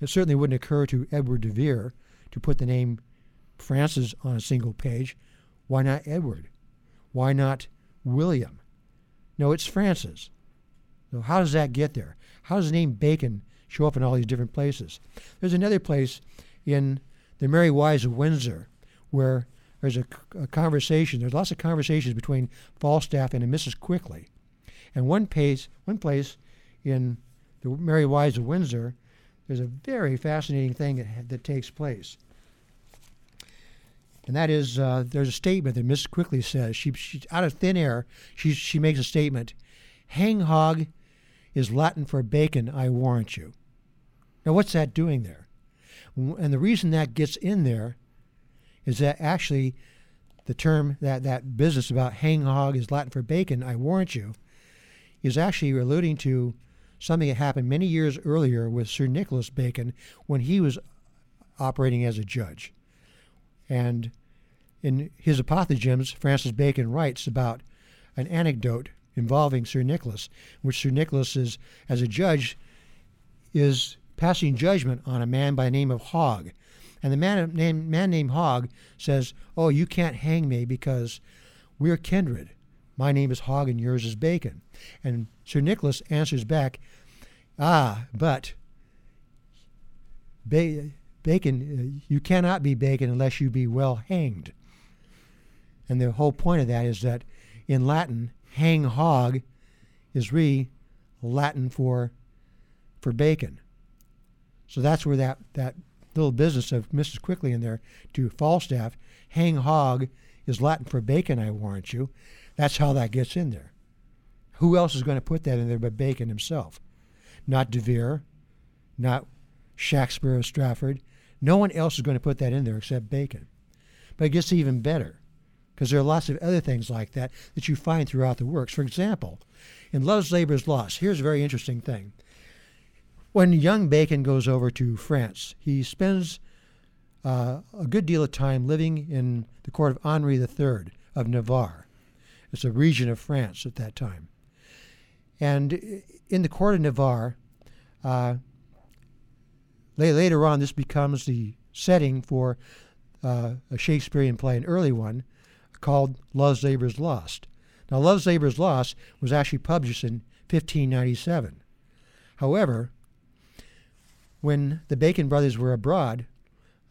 It certainly wouldn't occur to Edward de Vere to put the name Francis on a single page. Why not Edward? Why not William? No, it's Francis. So how does that get there? How does the name Bacon show up in all these different places? There's another place in the Merry Wives of Windsor where there's a, a conversation. There's lots of conversations between Falstaff and Mrs. Quickly. And one place, one place in the Merry Wives of Windsor, there's a very fascinating thing that, that takes place. And that is, uh, there's a statement that Mrs. Quickly says. She, she out of thin air, she, she makes a statement. Hang hog is Latin for bacon, I warrant you. Now, what's that doing there? And the reason that gets in there is that actually the term, that, that business about hang hog is Latin for bacon, I warrant you, is actually alluding to something that happened many years earlier with Sir Nicholas Bacon when he was operating as a judge. And in his Apothegms, Francis Bacon writes about an anecdote involving Sir Nicholas, which Sir Nicholas is, as a judge, is passing judgment on a man by the name of Hogg. And the man, name, man named Hogg says, Oh, you can't hang me because we're kindred. My name is Hogg and yours is Bacon. And Sir Nicholas answers back, Ah, but ba- Bacon, uh, you cannot be Bacon unless you be well hanged. And the whole point of that is that in Latin, hang hog is re Latin for for bacon. So that's where that, that little business of Mrs. Quickly in there to Falstaff. Hang hog is Latin for bacon, I warrant you. That's how that gets in there. Who else is going to put that in there but Bacon himself? Not De Vere, not Shakespeare of Stratford. No one else is going to put that in there except Bacon. But it gets even better because there are lots of other things like that that you find throughout the works. For example, in Love's Labor's Lost, here's a very interesting thing. When young Bacon goes over to France, he spends uh, a good deal of time living in the court of Henri III of Navarre. It's a region of France at that time. And in the court of Navarre, uh, later on, this becomes the setting for uh, a Shakespearean play, an early one, called Love's Labor's Lost. Now, Love's Labor's Lost was actually published in 1597. However, when the Bacon brothers were abroad,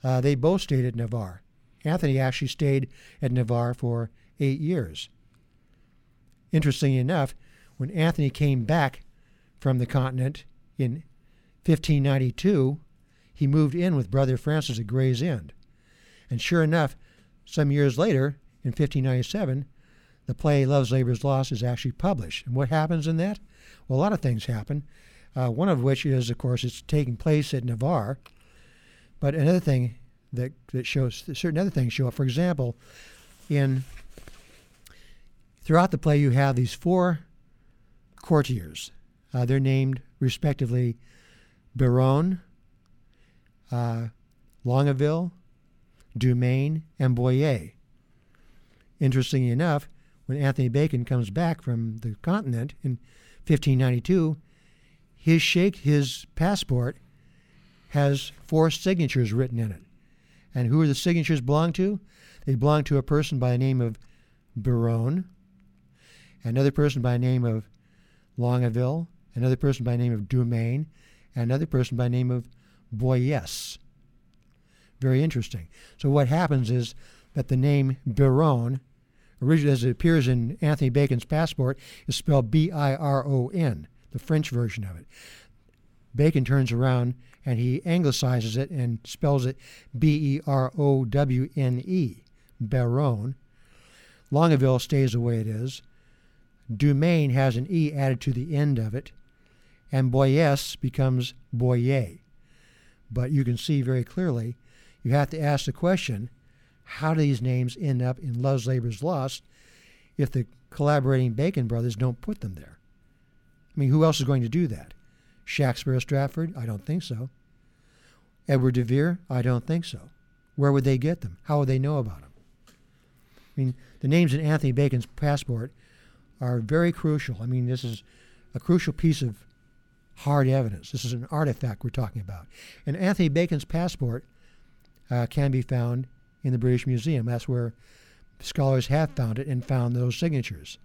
uh, they both stayed at Navarre. Anthony actually stayed at Navarre for eight years. Interestingly enough, when Anthony came back from the continent in 1592, he moved in with Brother Francis at Gray's Inn. And sure enough, some years later, in 1597, the play Love's Labor's Lost is actually published. And what happens in that? Well, a lot of things happen. Uh, one of which is, of course, it's taking place at Navarre. But another thing that, that shows, certain other things show up. For example, in throughout the play, you have these four courtiers. Uh, they're named respectively Biron, uh, Longueville, Dumaine, and Boyet. Interestingly enough, when Anthony Bacon comes back from the continent in 1592, his shake his passport has four signatures written in it. And who are the signatures belong to? They belong to a person by the name of Biron, another person by the name of Longueville, another person by the name of Dumaine, and another person by the name of Boyes. Very interesting. So what happens is that the name Biron, originally as it appears in Anthony Bacon's passport, is spelled B-I-R-O-N, the French version of it. Bacon turns around and he anglicizes it and spells it B-E-R-O-W-N-E, Berowne. Longueville stays the way it is. Dumaine has an E added to the end of it, and Boyes becomes Boyet. But you can see very clearly, you have to ask the question how do these names end up in Love's Labor's Lost if the collaborating Bacon brothers don't put them there? I mean, who else is going to do that? Shakespeare Stratford? I don't think so. Edward de Vere? I don't think so. Where would they get them? How would they know about them? I mean, the names in Anthony Bacon's passport are very crucial. I mean, this is a crucial piece of hard evidence. This is an artifact we're talking about. And Anthony Bacon's passport uh, can be found in the British Museum. That's where scholars have found it and found those signatures.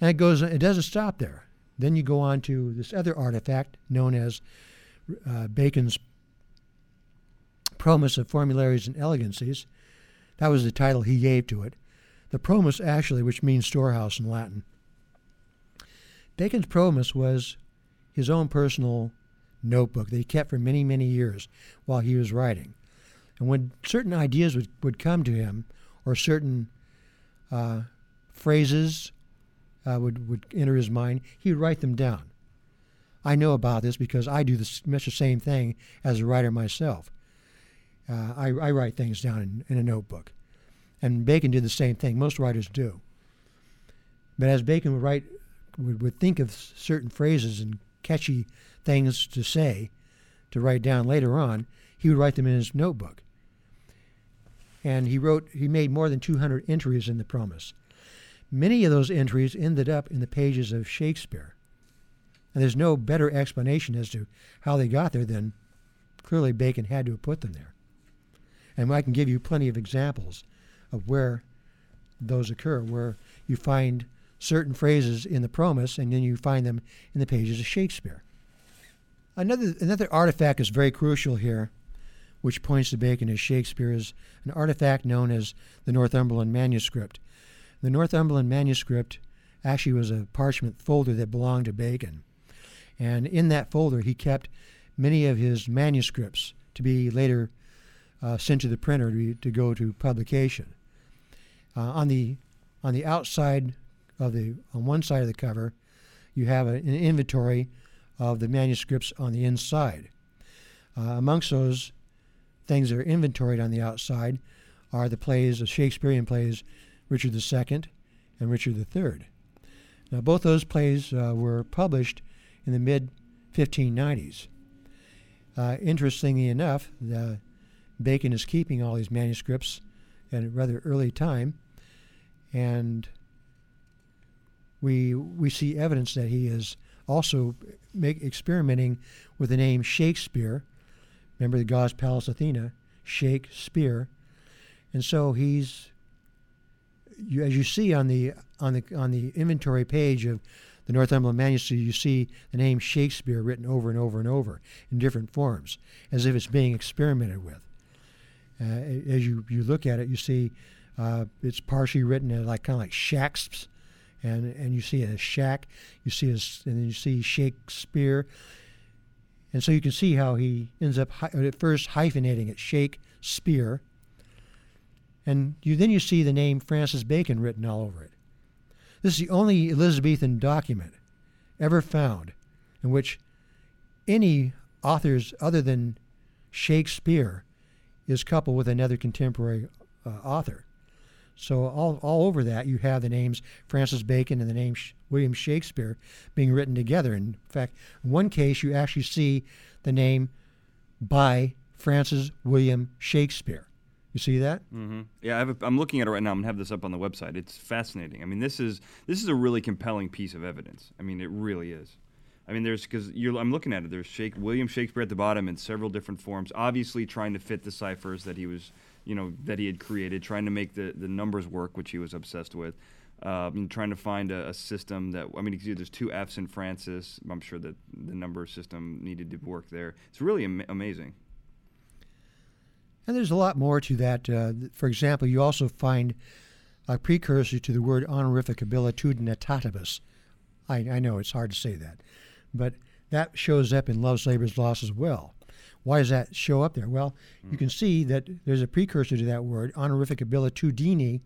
And it goes. It doesn't stop there. Then you go on to this other artifact known as uh, Bacon's Promus of Formularies and Elegancies. That was the title he gave to it. The Promus, actually, which means storehouse in Latin. Bacon's Promus was his own personal notebook that he kept for many, many years while he was writing. And when certain ideas would, would come to him, or certain uh, phrases uh, would, would enter his mind, he would write them down. I know about this because I do this, much the same thing as a writer myself. Uh, I, I, write things down in, in, a notebook. And Bacon did the same thing. Most writers do. But as Bacon would write, would, would think of certain phrases and catchy things to say, to write down later on, he would write them in his notebook. And he wrote, he made more than 200 entries in the Promus. Many of those entries ended up in the pages of Shakespeare. And there's no better explanation as to how they got there than clearly Bacon had to have put them there. And I can give you plenty of examples of where those occur, where you find certain phrases in the Promus and then you find them in the pages of Shakespeare. Another, another artifact is very crucial here, which points to Bacon as Shakespeare, is an artifact known as the Northumberland manuscript. The Northumberland manuscript actually was a parchment folder that belonged to Bacon. And in that folder, he kept many of his manuscripts to be later uh, sent to the printer to, be, to go to publication. Uh, on the on the outside of the on one side of the cover, you have a, an inventory of the manuscripts on the inside. Uh, amongst those things that are inventoried on the outside are the plays, the Shakespearean plays, Richard II and Richard III. Now, both those plays uh, were published in the mid 1590s. Uh, interestingly enough, Bacon is keeping all these manuscripts at a rather early time, and we we see evidence that he is also make, experimenting with the name Shakespeare. Remember the gods Pallas Athena, Shakespeare, and so he's you, as you see on the on the on the inventory page of the Northumberland manuscript, you see the name Shakespeare written over and over and over in different forms, as if it's being experimented with. Uh, as you, you look at it, you see uh, it's partially written as like kind of like Shakes, and and you see it as Shack, you see as and then you see Shakespeare, and so you can see how he ends up at first hyphenating it Shakespeare, and you then you see the name Francis Bacon written all over it. This is the only Elizabethan document ever found in which any authors other than Shakespeare is coupled with another contemporary uh, author. So all, all over that you have the names Francis Bacon and the name Sh- William Shakespeare being written together. In fact, in one case you actually see the name by Francis William Shakespeare. You see that? Mm-hmm. Yeah, I have a, I'm looking at it right now. I'm gonna have this up on the website. It's fascinating. I mean, this is this is a really compelling piece of evidence. I mean, it really is. I mean, there's because I'm looking at it. There's Shake, William Shakespeare at the bottom in several different forms, obviously trying to fit the ciphers that he was, you know, that he had created, trying to make the, the numbers work, which he was obsessed with, uh, trying to find a, a, system that I mean, there's two F's in Francis. I'm sure that the number system needed to work there. It's really am- amazing. And there's a lot more to that. Uh, for example, you also find a precursor to the word honorificabilitudinitatibus. I, I know it's hard to say that, but that shows up in Love's Labor's Lost as well. Why does that show up there? Well, mm. you can see that there's a precursor to that word, honorificabilitudini,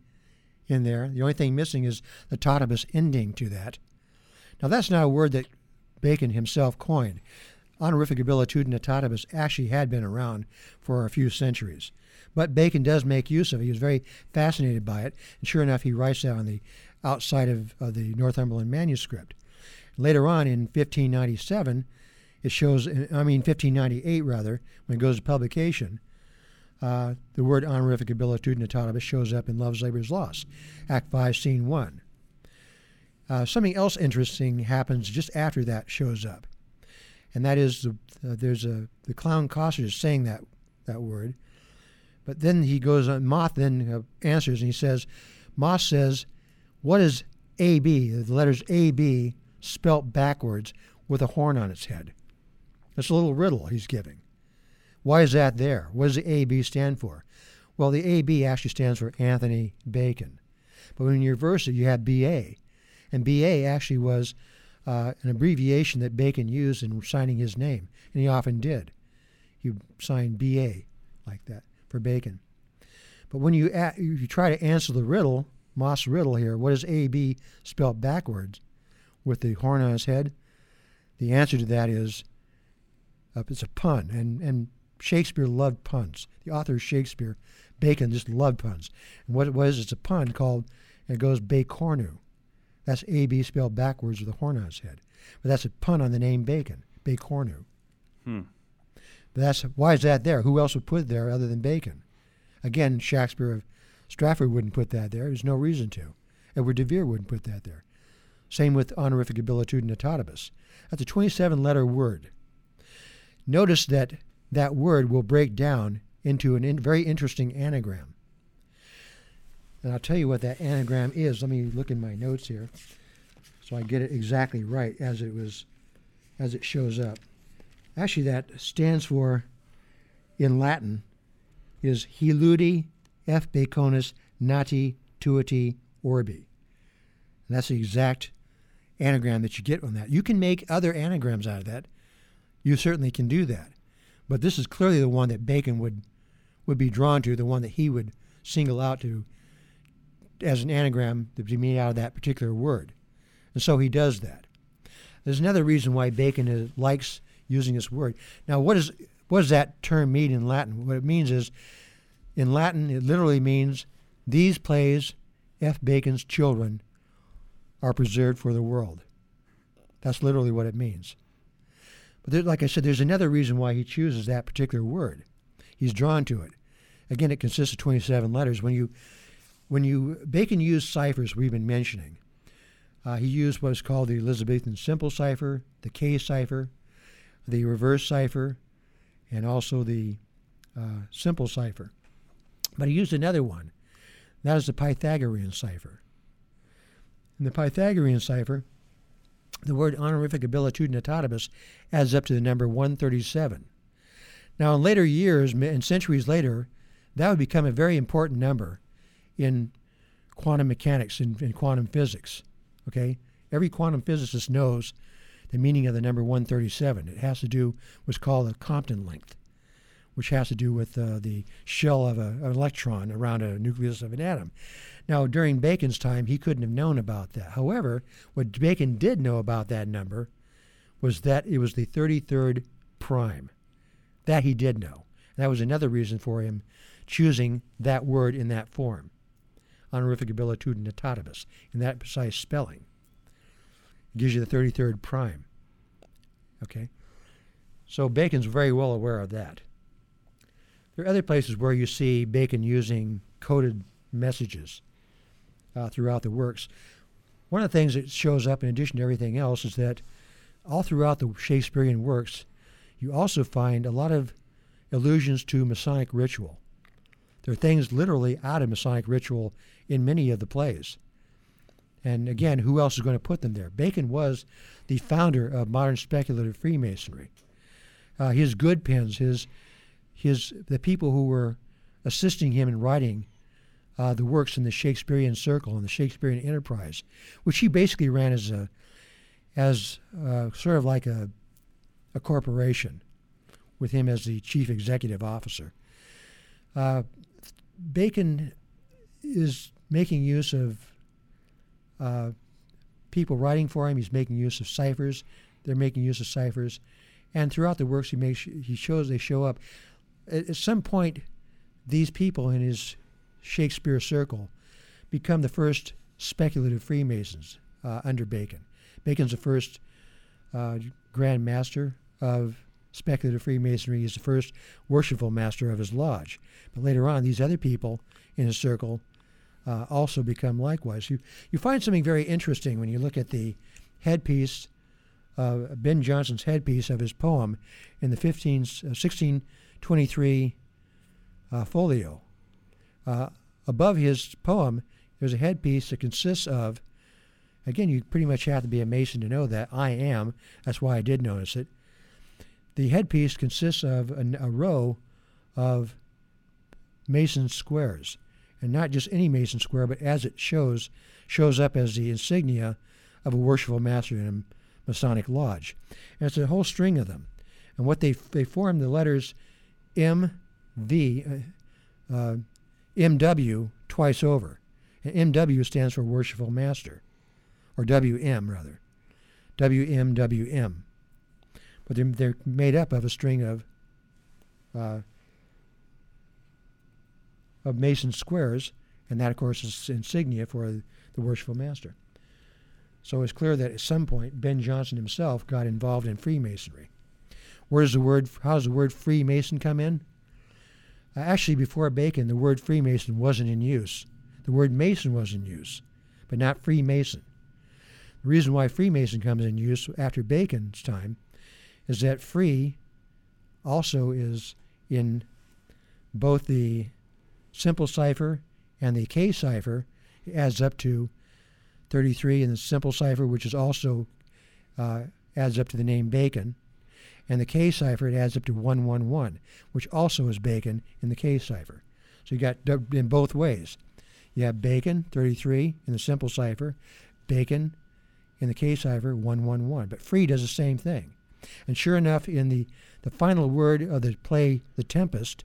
in there. The only thing missing is the tatibus ending to that. Now, that's not a word that Bacon himself coined honorificabilitudinitatibus actually had been around for a few centuries. But Bacon does make use of it. He was very fascinated by it. And sure enough, he writes that on the outside of, of the Northumberland manuscript. Later on in 1597, it shows, I mean 1598 rather, when it goes to publication, uh, the word honorificabilitudinitatibus shows up in Love's Labor's Lost, Act 5, Scene 1. Uh, something else interesting happens just after that shows up and that is the, uh, there's a the clown Costard is saying that that word, but then he goes on. Moth then uh, answers and he says, Moth says, "What is A B? The letters A B spelt backwards with a horn on its head." That's a little riddle he's giving. Why is that there? What does the A B stand for? Well, the A B actually stands for Anthony Bacon, but when you reverse it, you have B A, and B A actually was uh, an abbreviation that Bacon used in signing his name, and he often did. He signed B.A. like that for Bacon. But when you, you try to answer the riddle, Moth's riddle here, what is A.B. spelled backwards with the horn on his head? The answer to that is it's a pun, and, and Shakespeare loved puns. The author of Shakespeare, Bacon, just loved puns. And what it was, it's a pun called, it goes Bacornu. That's AB spelled backwards with a horn on its head. But that's a pun on the name Bacon, Bacornu. Hmm. But that's why is that there? Who else would put it there other than Bacon? Again, Shakespeare of Stratford wouldn't put that there. There's no reason to. Edward de Vere wouldn't put that there. Same with honorificabilitudinitatibus. That's a 27 letter word. Notice that that word will break down into a in, very interesting anagram. And I'll tell you what that anagram is. Let me look in my notes here so I get it exactly right as it was as it shows up. Actually that stands for in Latin is Hiludi F Baconis Nati Tuiti Orbi. And that's the exact anagram that you get on that. You can make other anagrams out of that you certainly can do that. But this is clearly the one that Bacon would would be drawn to, the one that he would single out to as an anagram to be made out of that particular word. And so he does that. There's another reason why Bacon is, likes using this word. Now, what, is, what does that term mean in Latin? What it means is, in Latin, it literally means these plays, F. Bacon's children, are preserved for the world. That's literally what it means. There, like I said, there's another reason why he chooses that particular word. He's drawn to it. Again, it consists of 27 letters. When you, when you Bacon used ciphers we've been mentioning. Uh, he used what is called the Elizabethan simple cipher, the K cipher, the reverse cipher, and also the uh, simple cipher. But he used another one. That is the Pythagorean cipher. The Pythagorean cipher, the word honorificabilitudinitatibus adds up to the number 137. Now, in later years and centuries later, that would become a very important number in quantum mechanics and in, in quantum physics. Okay, every quantum physicist knows the meaning of the number 137. It has to do what's called a Compton length, which has to do with uh, the shell of a, an electron around a nucleus of an atom. Now, during Bacon's time, he couldn't have known about that. However, what Bacon did know about that number was that it was the 33rd prime. That he did know. And that was another reason for him choosing that word in that form, honorificabilitudinitatibus, in that precise spelling. It gives you the 33rd prime. Okay? So Bacon's very well aware of that. There are other places where you see Bacon using coded messages uh, throughout the works. One of the things that shows up in addition to everything else is that all throughout the Shakespearean works, you also find a lot of allusions to Masonic ritual. There are things literally out of Masonic ritual in many of the plays. And again, who else is going to put them there? Bacon was the founder of modern speculative Freemasonry. Uh, his good pens, his, his, the people who were assisting him in writing uh, the works in the Shakespearean Circle and the Shakespearean Enterprise, which he basically ran as a, as uh, sort of like a, a corporation, with him as the chief executive officer. Uh, Bacon is making use of uh, people writing for him. He's making use of ciphers. They're making use of ciphers, and throughout the works he makes he shows they show up. At, at some point, these people in his Shakespeare circle become the first speculative Freemasons uh, under Bacon. Bacon's the first uh, Grand Master of speculative Freemasonry. He's the first worshipful master of his lodge. But later on, these other people in his circle uh, also become likewise. You, you find something very interesting when you look at the headpiece, uh, Ben Jonson's headpiece of his poem in the 15, uh, 1623 uh, folio. Uh, above his poem, there's a headpiece that consists of, again, you pretty much have to be a Mason to know that. I am. That's why I did notice it. The headpiece consists of an, a row of Mason squares, and not just any Mason square, but as it shows, shows up as the insignia of a worshipful master in a Masonic lodge. And it's a whole string of them. And what they, they form the letters M, V, uh, uh, MW twice over. And MW stands for worshipful master, or WM rather. WMWM. But they're, they're made up of a string of uh, of Mason squares, and that, of course, is insignia for the worshipful master. So it's clear that at some point Ben Jonson himself got involved in Freemasonry. Where does the word? How does the word Freemason come in? Actually, before Bacon, the word Freemason wasn't in use. The word Mason was in use, but not Freemason. The reason why Freemason comes in use after Bacon's time is that free also is in both the simple cipher and the K cipher it adds up to 33 in the simple cipher, which is also uh, adds up to the name Bacon. And the K cipher, it adds up to 111, which also is Bacon in the K cipher. So you got in both ways. You have Bacon, 33 in the simple cipher, Bacon in the K cipher, 111. But free does the same thing. And sure enough, in the, the final word of the play, The Tempest,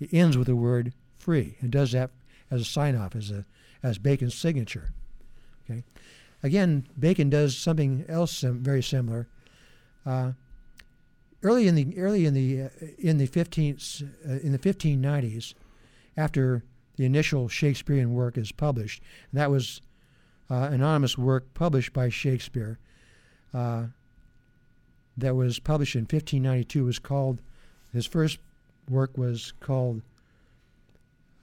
it ends with the word free. and does that as a sign off, as, a, as Bacon's signature. Okay. Again, Bacon does something else sim- very similar. Uh, early in the early in the uh, in the 15th uh, in the 1590s, after the initial Shakespearean work is published, and that was uh, anonymous work published by Shakespeare. Uh, that was published in 1592 was called his first work was called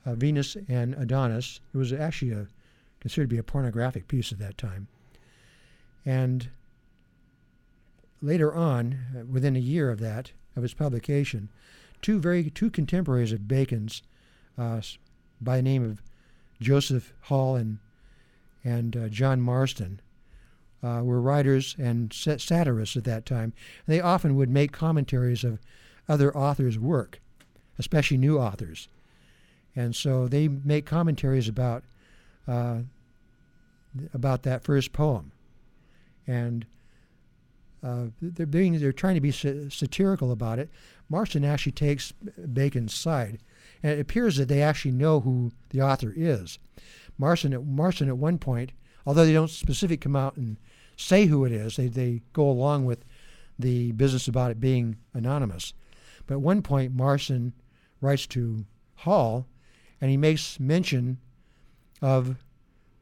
uh, Venus and Adonis. It was actually a, considered to be a pornographic piece at that time. And later on, uh, within a year of that, of its publication, two very two contemporaries of Bacon's, uh, by the name of Joseph Hall and and uh, John Marston, uh, were writers and satirists at that time. And they often would make commentaries of other authors' work, especially new authors. And so they make commentaries about uh, about that first poem, and uh, they're being they're trying to be satirical about it. Marston actually takes Bacon's side, and it appears that they actually know who the author is. Marston at Marston at one point, although they don't specifically come out and say who it is, they they go along with the business about it being anonymous. But at one point, Marston writes to Hall, and he makes mention of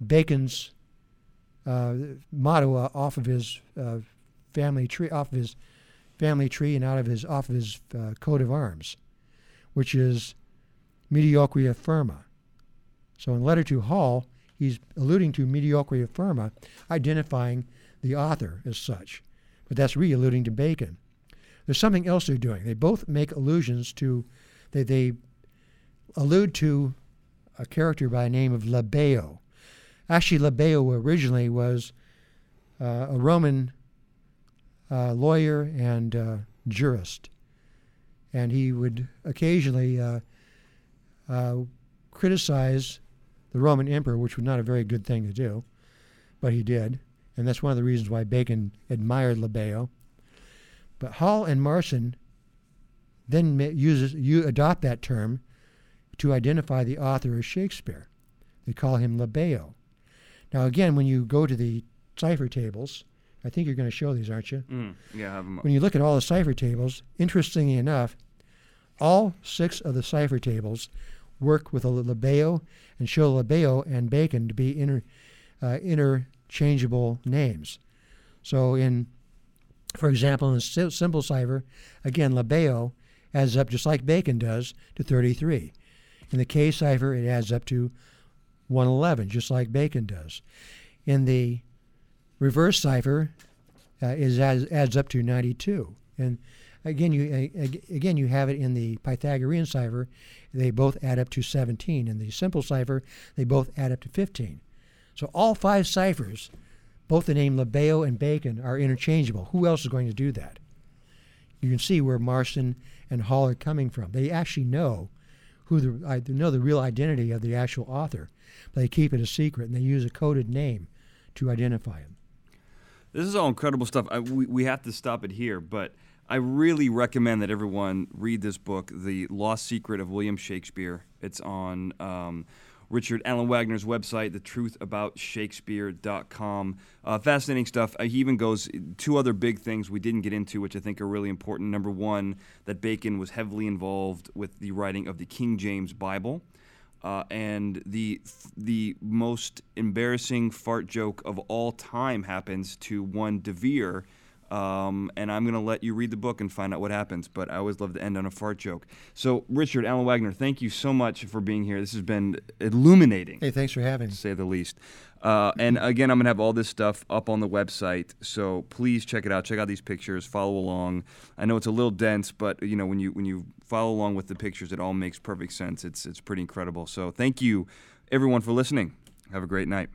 Bacon's uh, motto uh, off of his uh, family tree, off of his family tree, and out of his off of his uh, coat of arms, which is mediocria firma. So in letter to Hall, he's alluding to mediocria firma, identifying the author as such, but that's really alluding to Bacon. There's something else they're doing. They both make allusions to, they, they allude to a character by the name of Labeo. Actually, Labeo originally was uh, a Roman uh, lawyer and uh, jurist, and he would occasionally uh, uh, criticize the Roman emperor, which was not a very good thing to do, but he did, and that's one of the reasons why Bacon admired Labeo. But Hall and Marston then uses you adopt that term to identify the author as Shakespeare. They call him Labeo. Now, again, when you go to the cipher tables, I think you're going to show these, aren't you? Mm, yeah, I have them. When you look at all the cipher tables, interestingly enough, all six of the cipher tables work with a labeo and show labeo and bacon to be inter, uh, interchangeable names. So, in, for example, in the simple cipher, again, labeo adds up just like bacon does to 33. In the K cipher, it adds up to 111, just like bacon does. In the reverse cipher uh, is adds, adds up to 92. And again, you again you have it in the Pythagorean cipher. They both add up to 17. In the simple cipher, they both add up to 15. So all five ciphers, both the name Labeo and Bacon, are interchangeable. Who else is going to do that? You can see where Marston and Hall are coming from. They actually know who the know the real identity of the actual author, but they keep it a secret and they use a coded name to identify him. This is all incredible stuff. I, we, we have to stop it here, but I really recommend that everyone read this book, The Lost Secret of William Shakespeare. It's on um, Richard Allen Wagner's website, thetruthaboutshakespeare.com. Uh, fascinating stuff. Uh, he even goes two other big things we didn't get into, which I think are really important. Number one, that Bacon was heavily involved with the writing of the King James Bible. Uh, and the the most embarrassing fart joke of all time happens to one De Vere. Um, and I'm going to let you read the book and find out what happens. But I always love to end on a fart joke. So, Richard Allen Wagner, thank you so much for being here. This has been illuminating. Hey, thanks for having me. To say the least. Uh, and again, I'm going to have all this stuff up on the website. So please check it out. Check out these pictures. Follow along. I know it's a little dense, but you know when you when you follow along with the pictures, it all makes perfect sense. It's it's pretty incredible. So thank you, everyone, for listening. Have a great night.